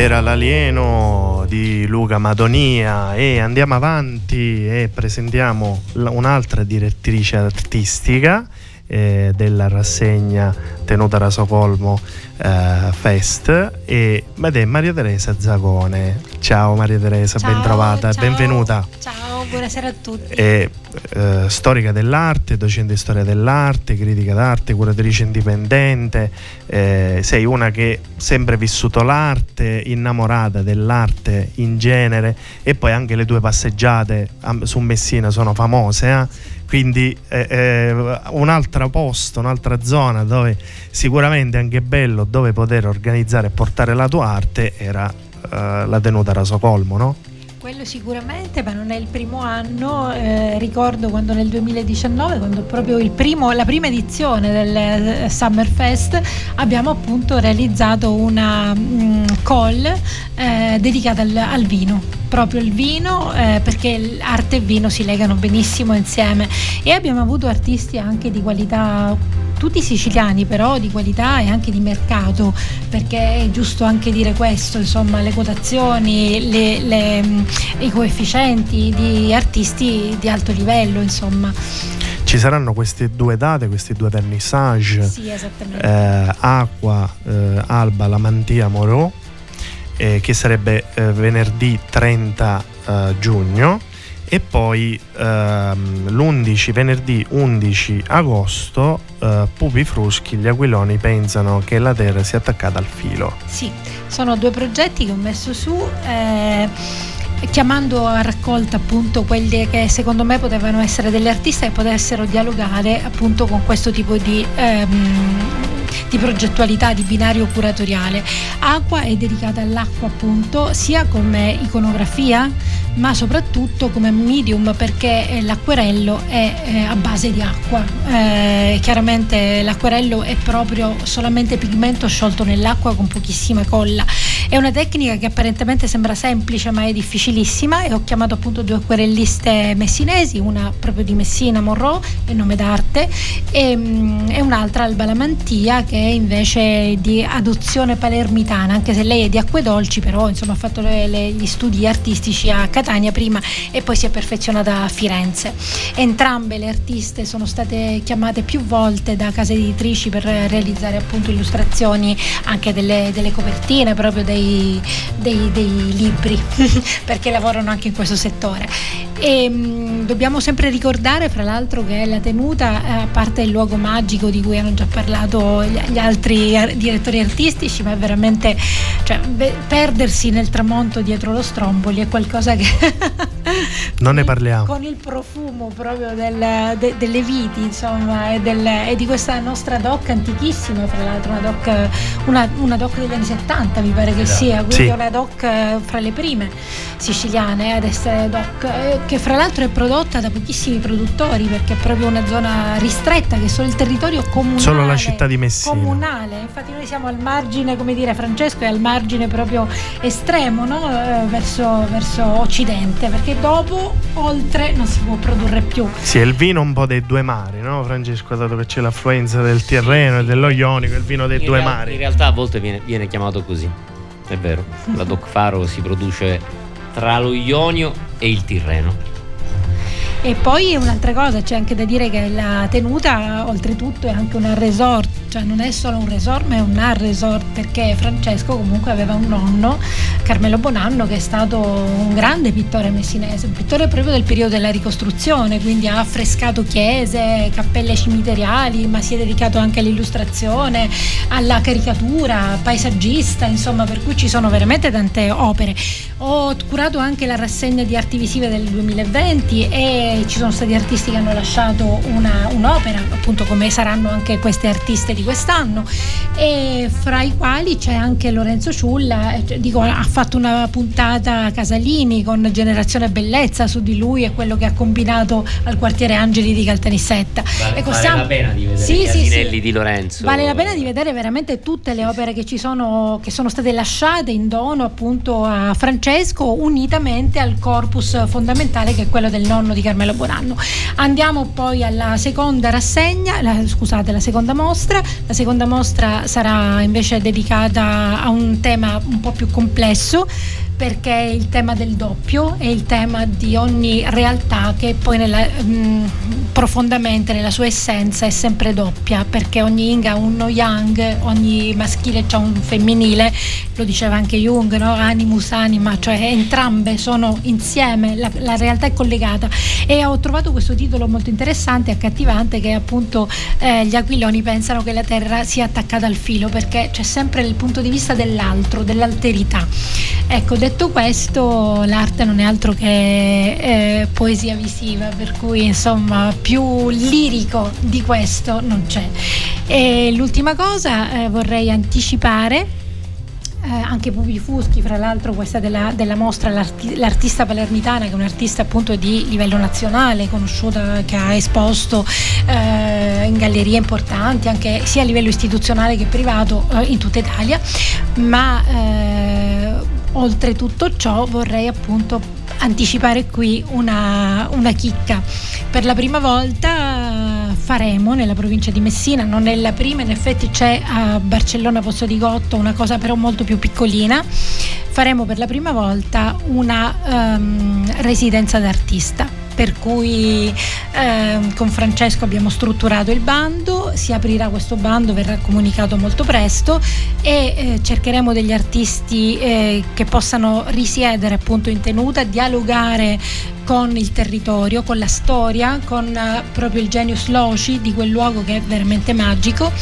Era l'alieno di Luca Madonia e andiamo avanti e presentiamo un'altra direttrice artistica eh, della rassegna tenuta a Rasocolmo eh, Fest ed è Maria Teresa Zagone. Ciao Maria Teresa, ciao, ben trovata, ciao, benvenuta. Ciao, buonasera a tutti. È eh, storica dell'arte, docente di storia dell'arte, critica d'arte, curatrice indipendente, eh, sei una che ha sempre vissuto l'arte, innamorata dell'arte in genere e poi anche le tue passeggiate su Messina sono famose. Eh? quindi eh, eh, un altro posto, un'altra zona dove sicuramente anche bello dove poter organizzare e portare la tua arte era la tenuta Rasocolmo, no? Quello sicuramente, ma non è il primo anno. Eh, ricordo quando nel 2019, quando proprio primo, la prima edizione del eh, Summer Fest, abbiamo appunto realizzato una mm, call eh, dedicata al, al, vino. Proprio il vino, eh, perché arte e vino si legano benissimo insieme. E abbiamo avuto artisti anche di qualità tutti siciliani però di qualità e anche di mercato perché è giusto anche dire questo insomma le quotazioni le, le, i coefficienti di artisti di alto livello insomma. Ci saranno queste due date, questi due vernissage, sì, eh, Acqua, eh, Alba, Lamantia, Moreau, eh, che sarebbe eh, venerdì 30 eh, giugno e poi ehm, l'11 venerdì 11 agosto eh, Pupi Fruschi gli aquiloni pensano che la terra sia attaccata al filo. Sì sono due progetti che ho messo su eh, chiamando a raccolta appunto quelli che secondo me potevano essere degli artisti che potessero dialogare appunto con questo tipo di ehm, di progettualità, di binario curatoriale. Acqua è dedicata all'acqua appunto sia come iconografia ma soprattutto come medium perché eh, l'acquerello è eh, a base di acqua. Eh, chiaramente l'acquerello è proprio solamente pigmento sciolto nell'acqua con pochissima colla. È una tecnica che apparentemente sembra semplice ma è difficilissima e ho chiamato appunto due acquerelliste messinesi, una proprio di Messina, Monroe, è nome d'arte, e, mm, e un'altra Alba Lamantia che è invece di adozione palermitana, anche se lei è di acque dolci, però insomma ha fatto le, le, gli studi artistici a Catania prima e poi si è perfezionata a Firenze. Entrambe le artiste sono state chiamate più volte da case editrici per realizzare appunto illustrazioni anche delle, delle copertine proprio dei, dei, dei libri perché lavorano anche in questo settore E mh, mm, dobbiamo sempre ricordare, fra l'altro, che la tenuta, eh, a parte il luogo magico di cui hanno già parlato gli, gli altri direttori artistici, ma è veramente cioè, beh, perdersi nel tramonto dietro lo stromboli è qualcosa che non ne parliamo con il profumo proprio del, de, delle viti, insomma, e, del, e, di questa nostra doc antichissima, fra l'altro, una doc, una, una doc degli anni 70, mi pare che. Sia, quindi sì. una doc eh, fra le prime siciliane ad essere doc, eh, che fra l'altro è prodotta da pochissimi produttori perché è proprio una zona ristretta che è solo il territorio comunale. Solo la città di Messina. Comunale, infatti noi siamo al margine, come dire, Francesco è al margine proprio estremo, no? eh, verso, verso occidente, perché dopo oltre non si può produrre più. Sì, è il vino un po' dei due mari, no Francesco, dato che c'è l'affluenza del Tirreno sì, sì. e dello Ionico, il vino dei in due real- mari. In realtà a volte viene, viene chiamato così, è vero, la Doc Faro si produce tra lo Ionio e il Tirreno. E poi un'altra cosa, c'è anche da dire che la tenuta oltretutto è anche una resort, cioè non è solo un resort ma è un art resort perché Francesco comunque aveva un nonno, Carmelo Bonanno, che è stato un grande pittore messinese, un pittore proprio del periodo della ricostruzione, quindi ha affrescato chiese, cappelle cimiteriali, ma si è dedicato anche all'illustrazione, alla caricatura, paesaggista, insomma per cui ci sono veramente tante opere. Ho curato anche la rassegna di arti visive del 2020 e ci sono stati artisti che hanno lasciato una, un'opera, appunto come saranno anche queste artiste di quest'anno, e fra i quali c'è anche Lorenzo Ciulla, eh, dico, ha fatto una puntata Casalini con Generazione Bellezza su di lui e quello che ha combinato al quartiere Angeli di Caltanissetta. Vale, ecco, vale stiamo... la pena di vedere sì, gli sì, sì. di Lorenzo. Vale la pena di vedere veramente tutte le opere che ci sono, che sono state lasciate in dono appunto a Francesco unitamente al corpus fondamentale che è quello del nonno di Carmelo Carmelo Bonanno. Andiamo poi alla seconda rassegna, la, scusate, la seconda mostra. La seconda mostra sarà invece dedicata a un tema un po' più complesso perché è il tema del doppio è il tema di ogni realtà che poi nella, mh, mm, profondamente nella sua essenza è sempre doppia perché ogni yin ha uno yang ogni maschile ha un femminile lo diceva anche Jung no? animus anima cioè entrambe sono insieme la, la, realtà è collegata e ho trovato questo titolo molto interessante e accattivante che appunto eh, gli aquiloni pensano che la terra sia attaccata al filo perché c'è sempre il punto di vista dell'altro dell'alterità ecco detto questo, l'arte non è altro che eh, poesia visiva, per cui insomma più lirico di questo non c'è. E l'ultima cosa eh, vorrei anticipare. Eh, anche Pupi Fuschi, fra l'altro questa della, della mostra, l'arti, l'artista palermitana che è un'artista appunto di livello nazionale, conosciuta, che ha esposto eh, in gallerie importanti, anche sia a livello istituzionale che privato eh, in tutta Italia, ma eh, oltre tutto ciò vorrei appunto anticipare qui una, una chicca. Per la prima volta faremo nella provincia di Messina, non è la prima, in effetti c'è a Barcellona Pozzo di Gotto una cosa però molto più piccolina, faremo per la prima volta una um, residenza d'artista per cui eh, con Francesco abbiamo strutturato il bando, si aprirà questo bando, verrà comunicato molto presto e eh, cercheremo degli artisti eh, che possano risiedere appunto in tenuta, dialogare con il territorio, con la storia, con uh, proprio il genius loci di quel luogo che è veramente magico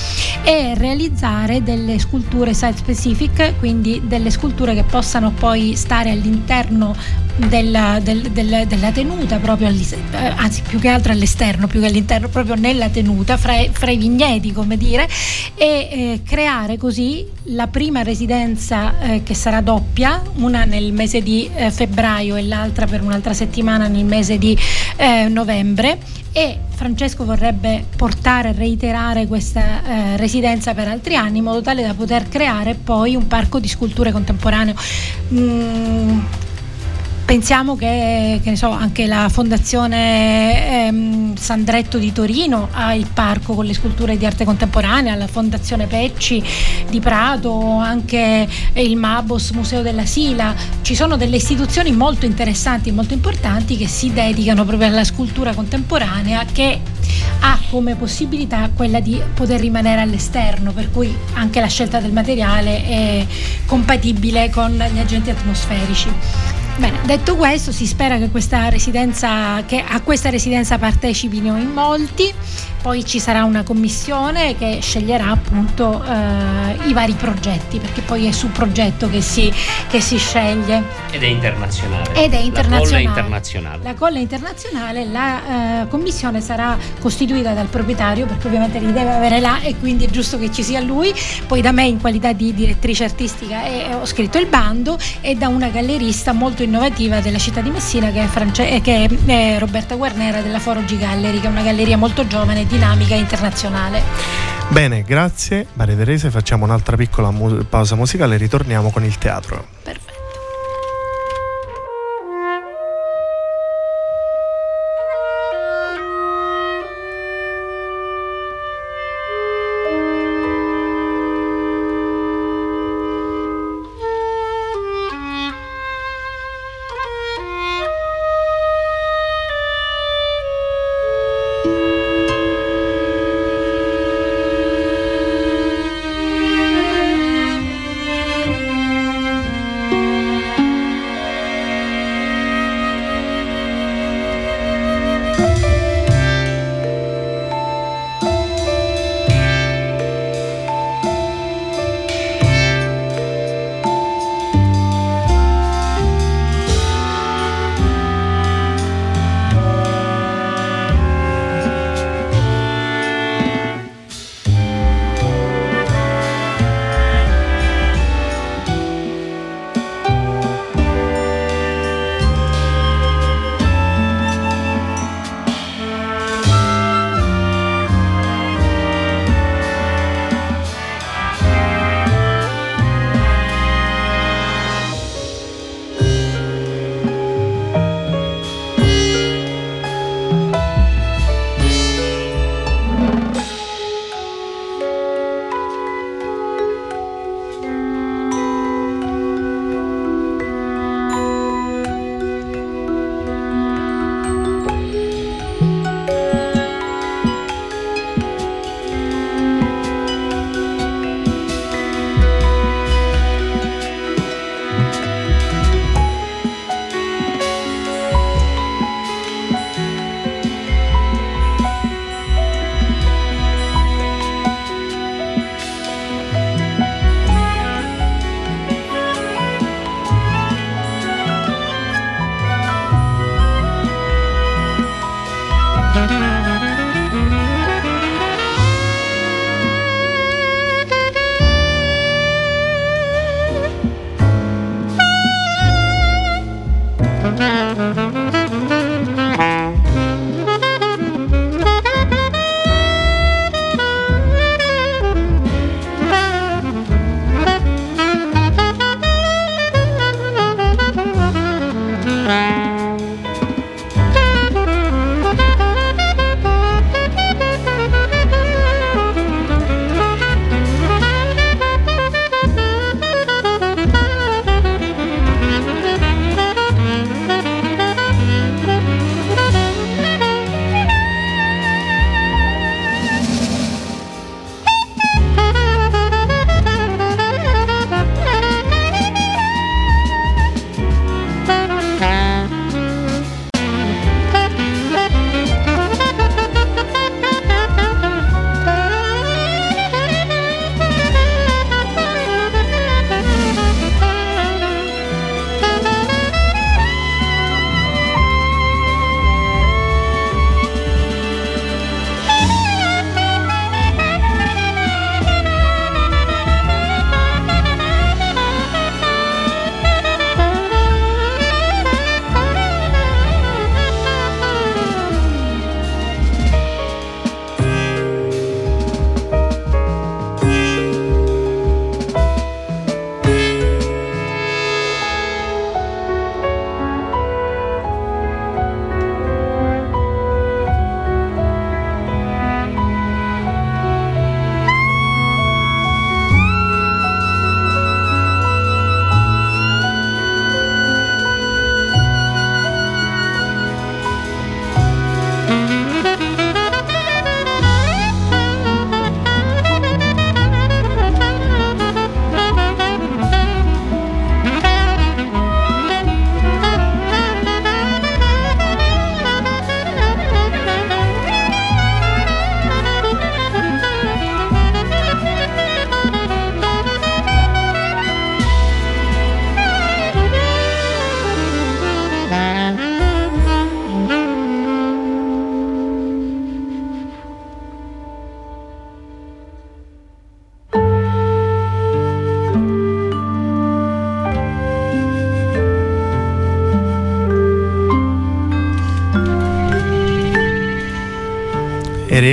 e realizzare delle sculture site specific, quindi delle sculture che possano poi stare all'interno della, del, del, della tenuta, proprio eh, anzi più che altro all'esterno, più che all'interno, proprio nella tenuta, fra, fra i vigneti, come dire, e eh, creare così la prima residenza eh, che sarà doppia, una nel mese di eh, febbraio e l'altra per un'altra settimana nel mese di eh, novembre e Francesco vorrebbe portare, reiterare questa eh, residenza per altri anni in modo tale da poter creare poi un parco di sculture contemporaneo. Mm, Pensiamo che, che so, anche la Fondazione ehm, Sandretto di Torino ha il parco con le sculture di arte contemporanea, la Fondazione Pecci di Prato, anche il Mabos Museo della Sila. Ci sono delle istituzioni molto interessanti e molto importanti che si dedicano proprio alla scultura contemporanea che ha come possibilità quella di poter rimanere all'esterno, per cui anche la scelta del materiale è compatibile con gli agenti atmosferici. Bene, detto questo, si spera che, questa che a questa residenza partecipino in molti poi ci sarà una commissione che sceglierà appunto eh, i vari progetti, perché poi è sul progetto che si, che si sceglie. Ed è internazionale. Ed è internazionale. La colla internazionale. La colla internazionale, la eh, commissione sarà costituita dal proprietario, perché ovviamente li deve avere là e quindi è giusto che ci sia lui. Poi da me in qualità di direttrice artistica eh, ho scritto il bando e da una gallerista molto innovativa della città di Messina che è, France- che è Roberta Guarnera della Foro G Gallery, che è una galleria molto giovane dinamica internazionale. Bene, grazie Maria Teresa, facciamo un'altra piccola mu- pausa musicale e ritorniamo con il teatro. Perfetto.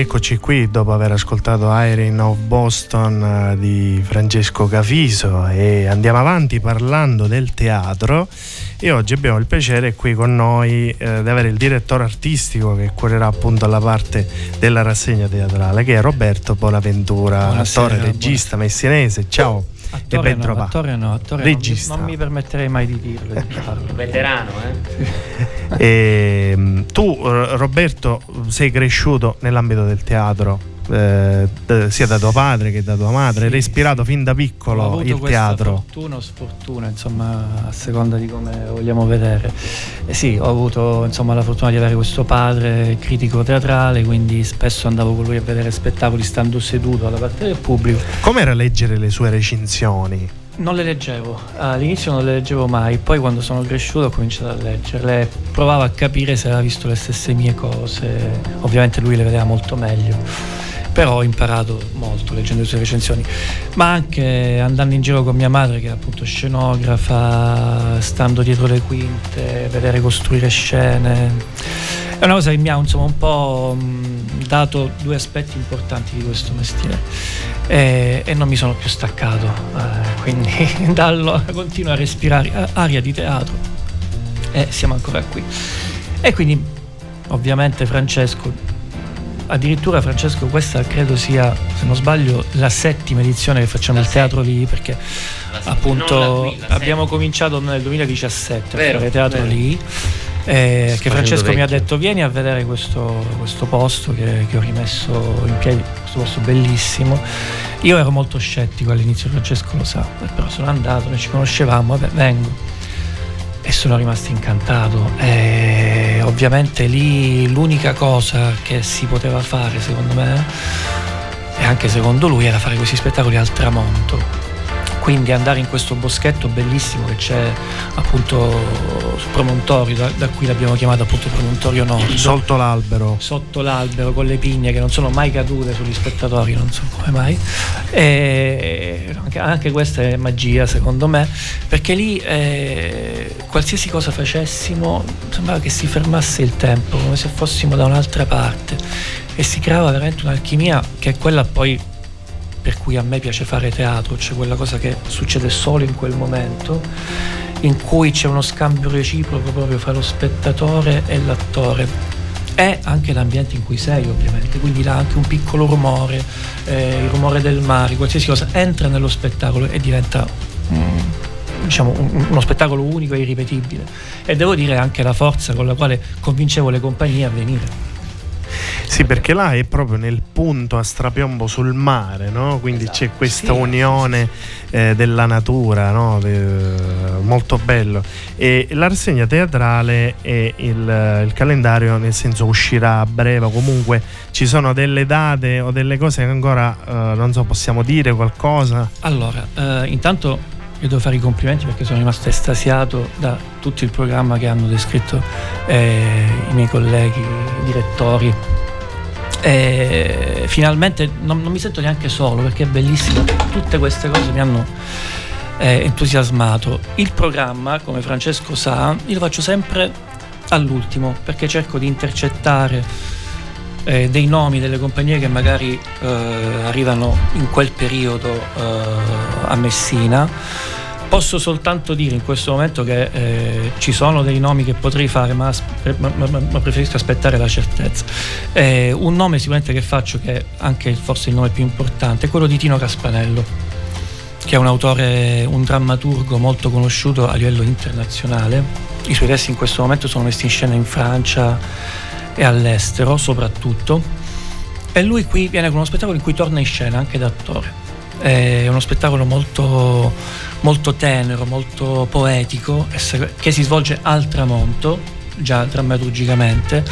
Rieccoci qui dopo aver ascoltato Irene of Boston uh, di Francesco Cafiso e andiamo avanti parlando del teatro e oggi abbiamo il piacere qui con noi eh, di avere il direttore artistico che curerà appunto la parte della rassegna teatrale che è Roberto Bonaventura, buonasera, attore, regista buonasera. messinese. Ciao. Attore e ben no, trovato. Attore no, attore Regista. Non mi, non mi permetterei mai di dirlo. Di Veterano, eh? e, ehm, tu, Roberto, sei cresciuto nell'ambito del teatro eh, sia da tuo padre che da tua madre, sì, respirato fin da piccolo il teatro. Fortuna o sfortuna, insomma, a seconda di come vogliamo vedere. Eh sì, ho avuto insomma, la fortuna di avere questo padre critico teatrale, quindi spesso andavo con lui a vedere spettacoli stando seduto alla parte del pubblico. Com'era leggere le sue recensioni? Non le leggevo, all'inizio non le leggevo mai, poi quando sono cresciuto ho cominciato a leggerle, provavo a capire se aveva visto le stesse mie cose, ovviamente lui le vedeva molto meglio però ho imparato molto leggendo le sue recensioni, ma anche andando in giro con mia madre che è appunto scenografa, stando dietro le quinte, vedere costruire scene. È una cosa che mi ha insomma, un po' dato due aspetti importanti di questo mestiere e, e non mi sono più staccato, eh, quindi da allora continuo a respirare aria di teatro e siamo ancora qui. E quindi ovviamente Francesco addirittura Francesco questa credo sia se non sbaglio la settima edizione che facciamo il teatro lì perché appunto qui, abbiamo cominciato nel 2017 vero, a fare teatro vero. lì eh, che Francesco vecchio. mi ha detto vieni a vedere questo, questo posto che, che, ho rimesso in piedi questo posto bellissimo io ero molto scettico all'inizio Francesco lo sa però sono andato noi ci conoscevamo vabbè vengo e sono rimasto incantato. E ovviamente lì l'unica cosa che si poteva fare, secondo me, e anche secondo lui, era fare questi spettacoli al tramonto quindi andare in questo boschetto bellissimo che c'è appunto sul promontorio, da, da qui l'abbiamo chiamato appunto promontorio nord. Sotto l'albero. Sotto l'albero con le pigne che non sono mai cadute sugli spettatori, non so come mai. E anche, anche questa è magia secondo me, perché lì eh, qualsiasi cosa facessimo sembrava che si fermasse il tempo, come se fossimo da un'altra parte e si creava veramente un'alchimia che è quella poi per cui a me piace fare teatro, cioè quella cosa che succede solo in quel momento, in cui c'è uno scambio reciproco proprio fra lo spettatore e l'attore. E anche l'ambiente in cui sei ovviamente, quindi là anche un piccolo rumore, eh, il rumore del mare, qualsiasi cosa entra nello spettacolo e diventa mm, diciamo, un, uno spettacolo unico e irripetibile. E devo dire anche la forza con la quale convincevo le compagnie a venire. Sì, perché là è proprio nel punto a strapiombo sul mare, no? quindi esatto. c'è questa sì, unione. Eh, della natura, no? De, molto bello. E la rassegna teatrale e il, il, calendario, nel senso uscirà a breve, comunque ci sono delle date o delle cose che ancora, eh, non so, possiamo dire qualcosa? Allora, eh, intanto io devo fare i complimenti perché sono rimasto estasiato da tutto il programma che hanno descritto eh, i miei colleghi direttori e finalmente non, non, mi sento neanche solo perché è bellissimo, tutte queste cose mi hanno eh, entusiasmato. Il programma, come Francesco sa, io lo faccio sempre all'ultimo perché cerco di intercettare eh, dei nomi delle compagnie che magari eh, arrivano in quel periodo eh, a Messina Posso soltanto dire in questo momento che eh, ci sono dei nomi che potrei fare, ma, ma, ma, ma preferisco aspettare la certezza. Eh, un nome sicuramente che faccio, che è anche forse il nome più importante, è quello di Tino Caspanello, che è un autore, un drammaturgo molto conosciuto a livello internazionale. I suoi testi in questo momento sono messi in scena in Francia e all'estero soprattutto. E lui qui viene con uno spettacolo in cui torna in scena anche da attore. È uno spettacolo molto, molto tenero, molto poetico, che si svolge al tramonto, già drammaturgicamente,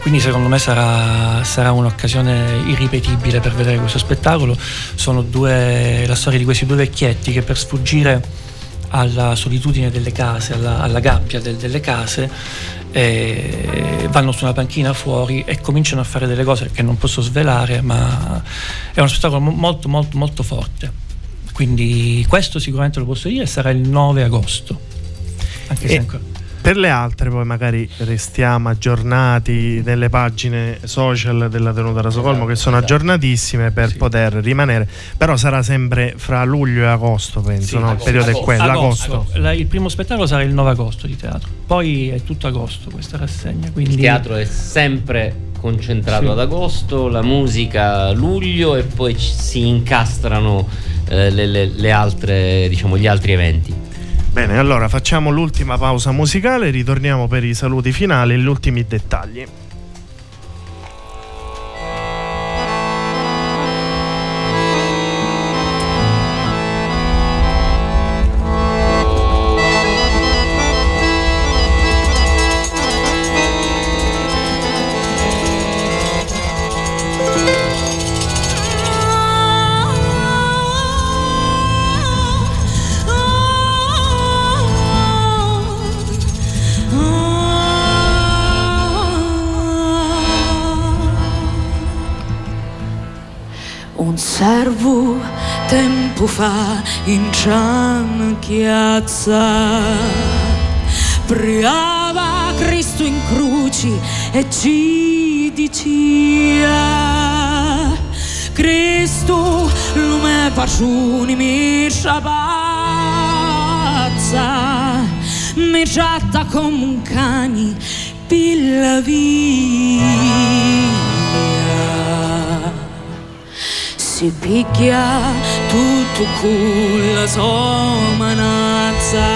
quindi secondo me sarà, sarà, un'occasione irripetibile per vedere questo spettacolo. Sono due, la storia di questi due vecchietti che per sfuggire alla solitudine delle case, alla, alla gabbia del, delle case, eh, vanno su una panchina fuori e cominciano a fare delle cose che non posso svelare, ma è uno spettacolo molto molto molto forte. Quindi questo sicuramente lo posso dire, sarà il 9 agosto. Anche se ancora Per le altre poi magari restiamo aggiornati nelle pagine social della tenuta Rasocolmo che sono esatto. aggiornatissime per sì. poter rimanere, però sarà sempre fra luglio e agosto penso, sì, no? il periodo agosto. è quello, agosto. agosto. il primo spettacolo sarà il 9 agosto di teatro, poi è tutto agosto questa rassegna. Quindi... Il teatro è sempre concentrato sì. ad agosto, la musica luglio e poi si incastrano eh, le, le, le altre, diciamo, gli altri eventi. Bene, allora facciamo l'ultima pausa musicale, ritorniamo per i saluti finali e gli ultimi dettagli. Fa in ciamchiazza priava Cristo in cruci e ci diceva Cristo lume paciuni mi sciabazza mi chatta come un cane pilla via. Si picchia tutto con la sua manazza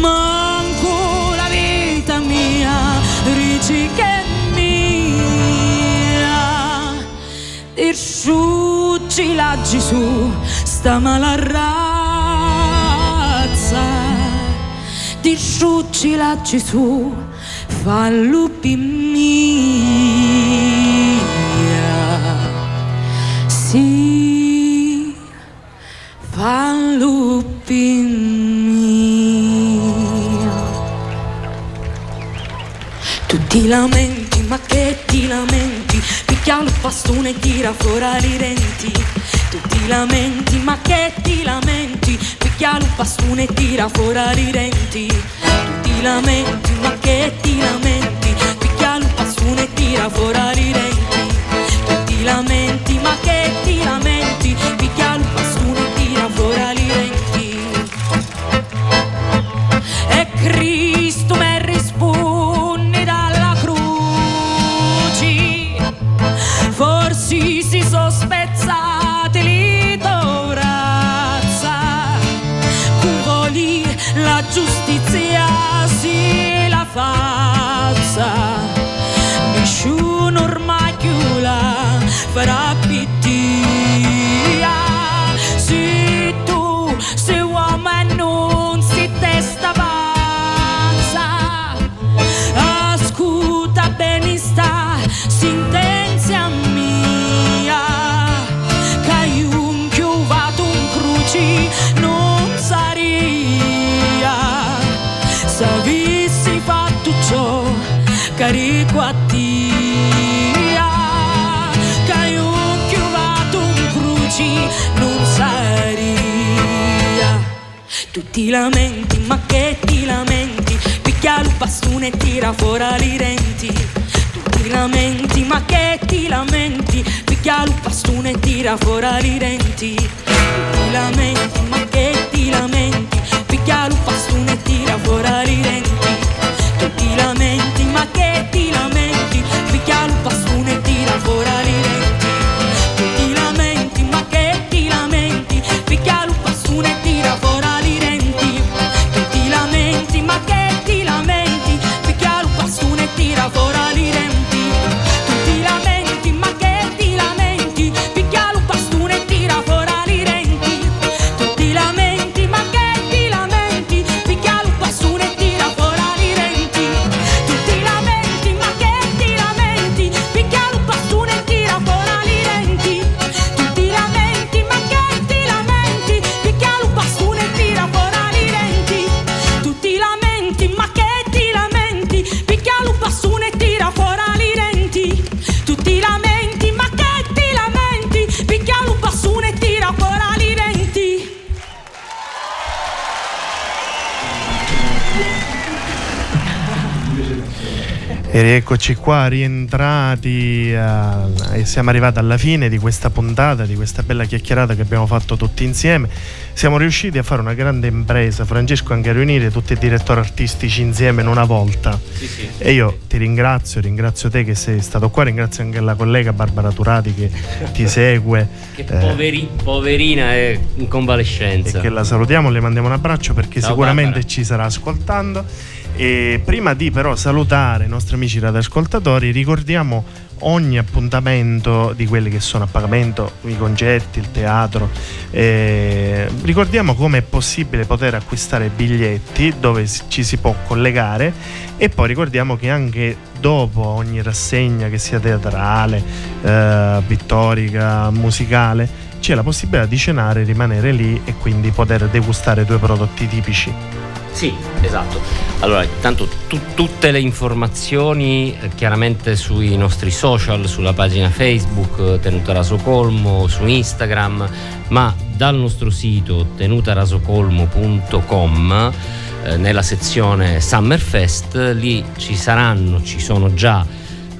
manco la vita mia dici che mia. Sciucci la Gesù sta mala razza. Di sciucci la Gesù fa lupi mio. Tu ti lamenti, ma che ti lamenti? Picchia il bastone e tira fuori i denti. Tu ti lamenti, ma che ti lamenti? Picchia il bastone e tira fuori i denti. Tu ti lamenti, ma che ti lamenti? Picchia il bastone e tira fuori i denti ti lamenti, ma che ti lamenti? Ti lamenti, ma che ti lamenti? Picchia il bastone e tira fuori i denti. Tu ti lamenti, ma che ti lamenti? Picchia il bastone e tira fuori i denti. Tu ti lamenti, ma che ti lamenti? Picchia il bastone e tira fuori i denti. Tu ti lamenti, ma che ti lamenti? E rieccoci qua, rientrati uh, e siamo arrivati alla fine di questa puntata, di questa bella chiacchierata che abbiamo fatto tutti insieme. Siamo riusciti a fare una grande impresa, Francesco, anche a riunire tutti i direttori artistici insieme in una volta. Sì, sì, e io ti ringrazio, ringrazio te che sei stato qua, ringrazio anche la collega Barbara Turati che ti segue. Che poveri, eh, poverina è in convalescenza. E che la salutiamo, le mandiamo un abbraccio perché Ciao, sicuramente Barbara. ci sarà ascoltando. E prima di però salutare i nostri amici radioascoltatori, ricordiamo ogni appuntamento di quelli che sono a pagamento, i concerti, il teatro. Eh, ricordiamo come è possibile poter acquistare biglietti dove ci si può collegare e poi ricordiamo che anche dopo ogni rassegna, che sia teatrale, eh, pittorica, musicale, c'è la possibilità di cenare, rimanere lì e quindi poter degustare due prodotti tipici. Sì, esatto. Allora, intanto tu, tutte le informazioni eh, chiaramente sui nostri social, sulla pagina Facebook eh, Tenuta Rasocolmo, su Instagram, ma dal nostro sito tenutarasocolmo.com eh, nella sezione Summerfest lì ci saranno, ci sono già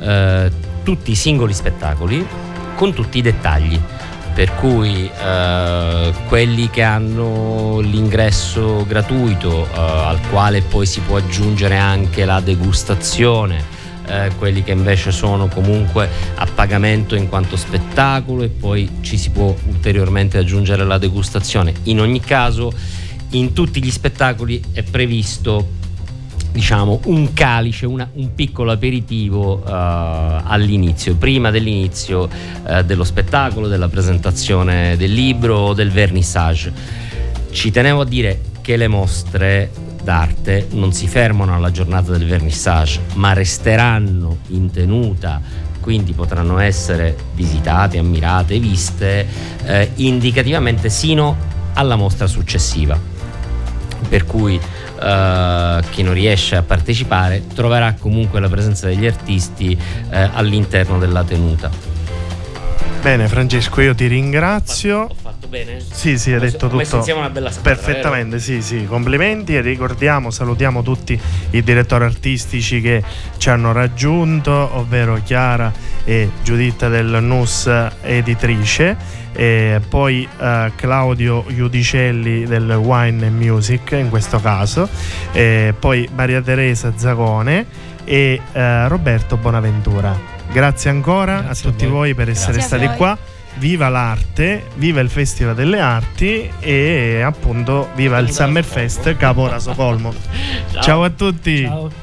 eh, tutti i singoli spettacoli con tutti i dettagli per cui eh, quelli che hanno l'ingresso gratuito eh, al quale poi si può aggiungere anche la degustazione eh, quelli che invece sono comunque a pagamento in quanto spettacolo e poi ci si può ulteriormente aggiungere la degustazione. In ogni caso in tutti gli spettacoli è previsto diciamo un calice, una, un piccolo aperitivo uh, all'inizio, prima dell'inizio uh, dello spettacolo, della presentazione del libro o del vernissage. Ci tenevo a dire che le mostre d'arte non si fermano alla giornata del vernissage, ma resteranno in tenuta quindi potranno essere visitate, ammirate, viste eh, indicativamente sino alla mostra successiva. Per cui Uh, chi non riesce a partecipare troverà comunque la presenza degli artisti uh, all'interno della tenuta. Bene Francesco, io ti ringrazio. Bene? Sì, sì, hai detto tutto. insieme una bella squadra, Perfettamente, vero? sì, sì. Complimenti e ricordiamo, salutiamo tutti i direttori artistici che ci hanno raggiunto, ovvero Chiara e Giuditta del NUS editrice e poi uh, Claudio Iudicelli del Wine Music in questo caso, e poi Maria Teresa Zagone e uh, Roberto Bonaventura. Grazie ancora Grazie a tutti a voi. voi per essere Grazie stati qua. Viva l'arte, viva il Festival delle Arti e appunto viva il Summer Fest Capo Rasocolmo. Ciao. Ciao a tutti. Ciao.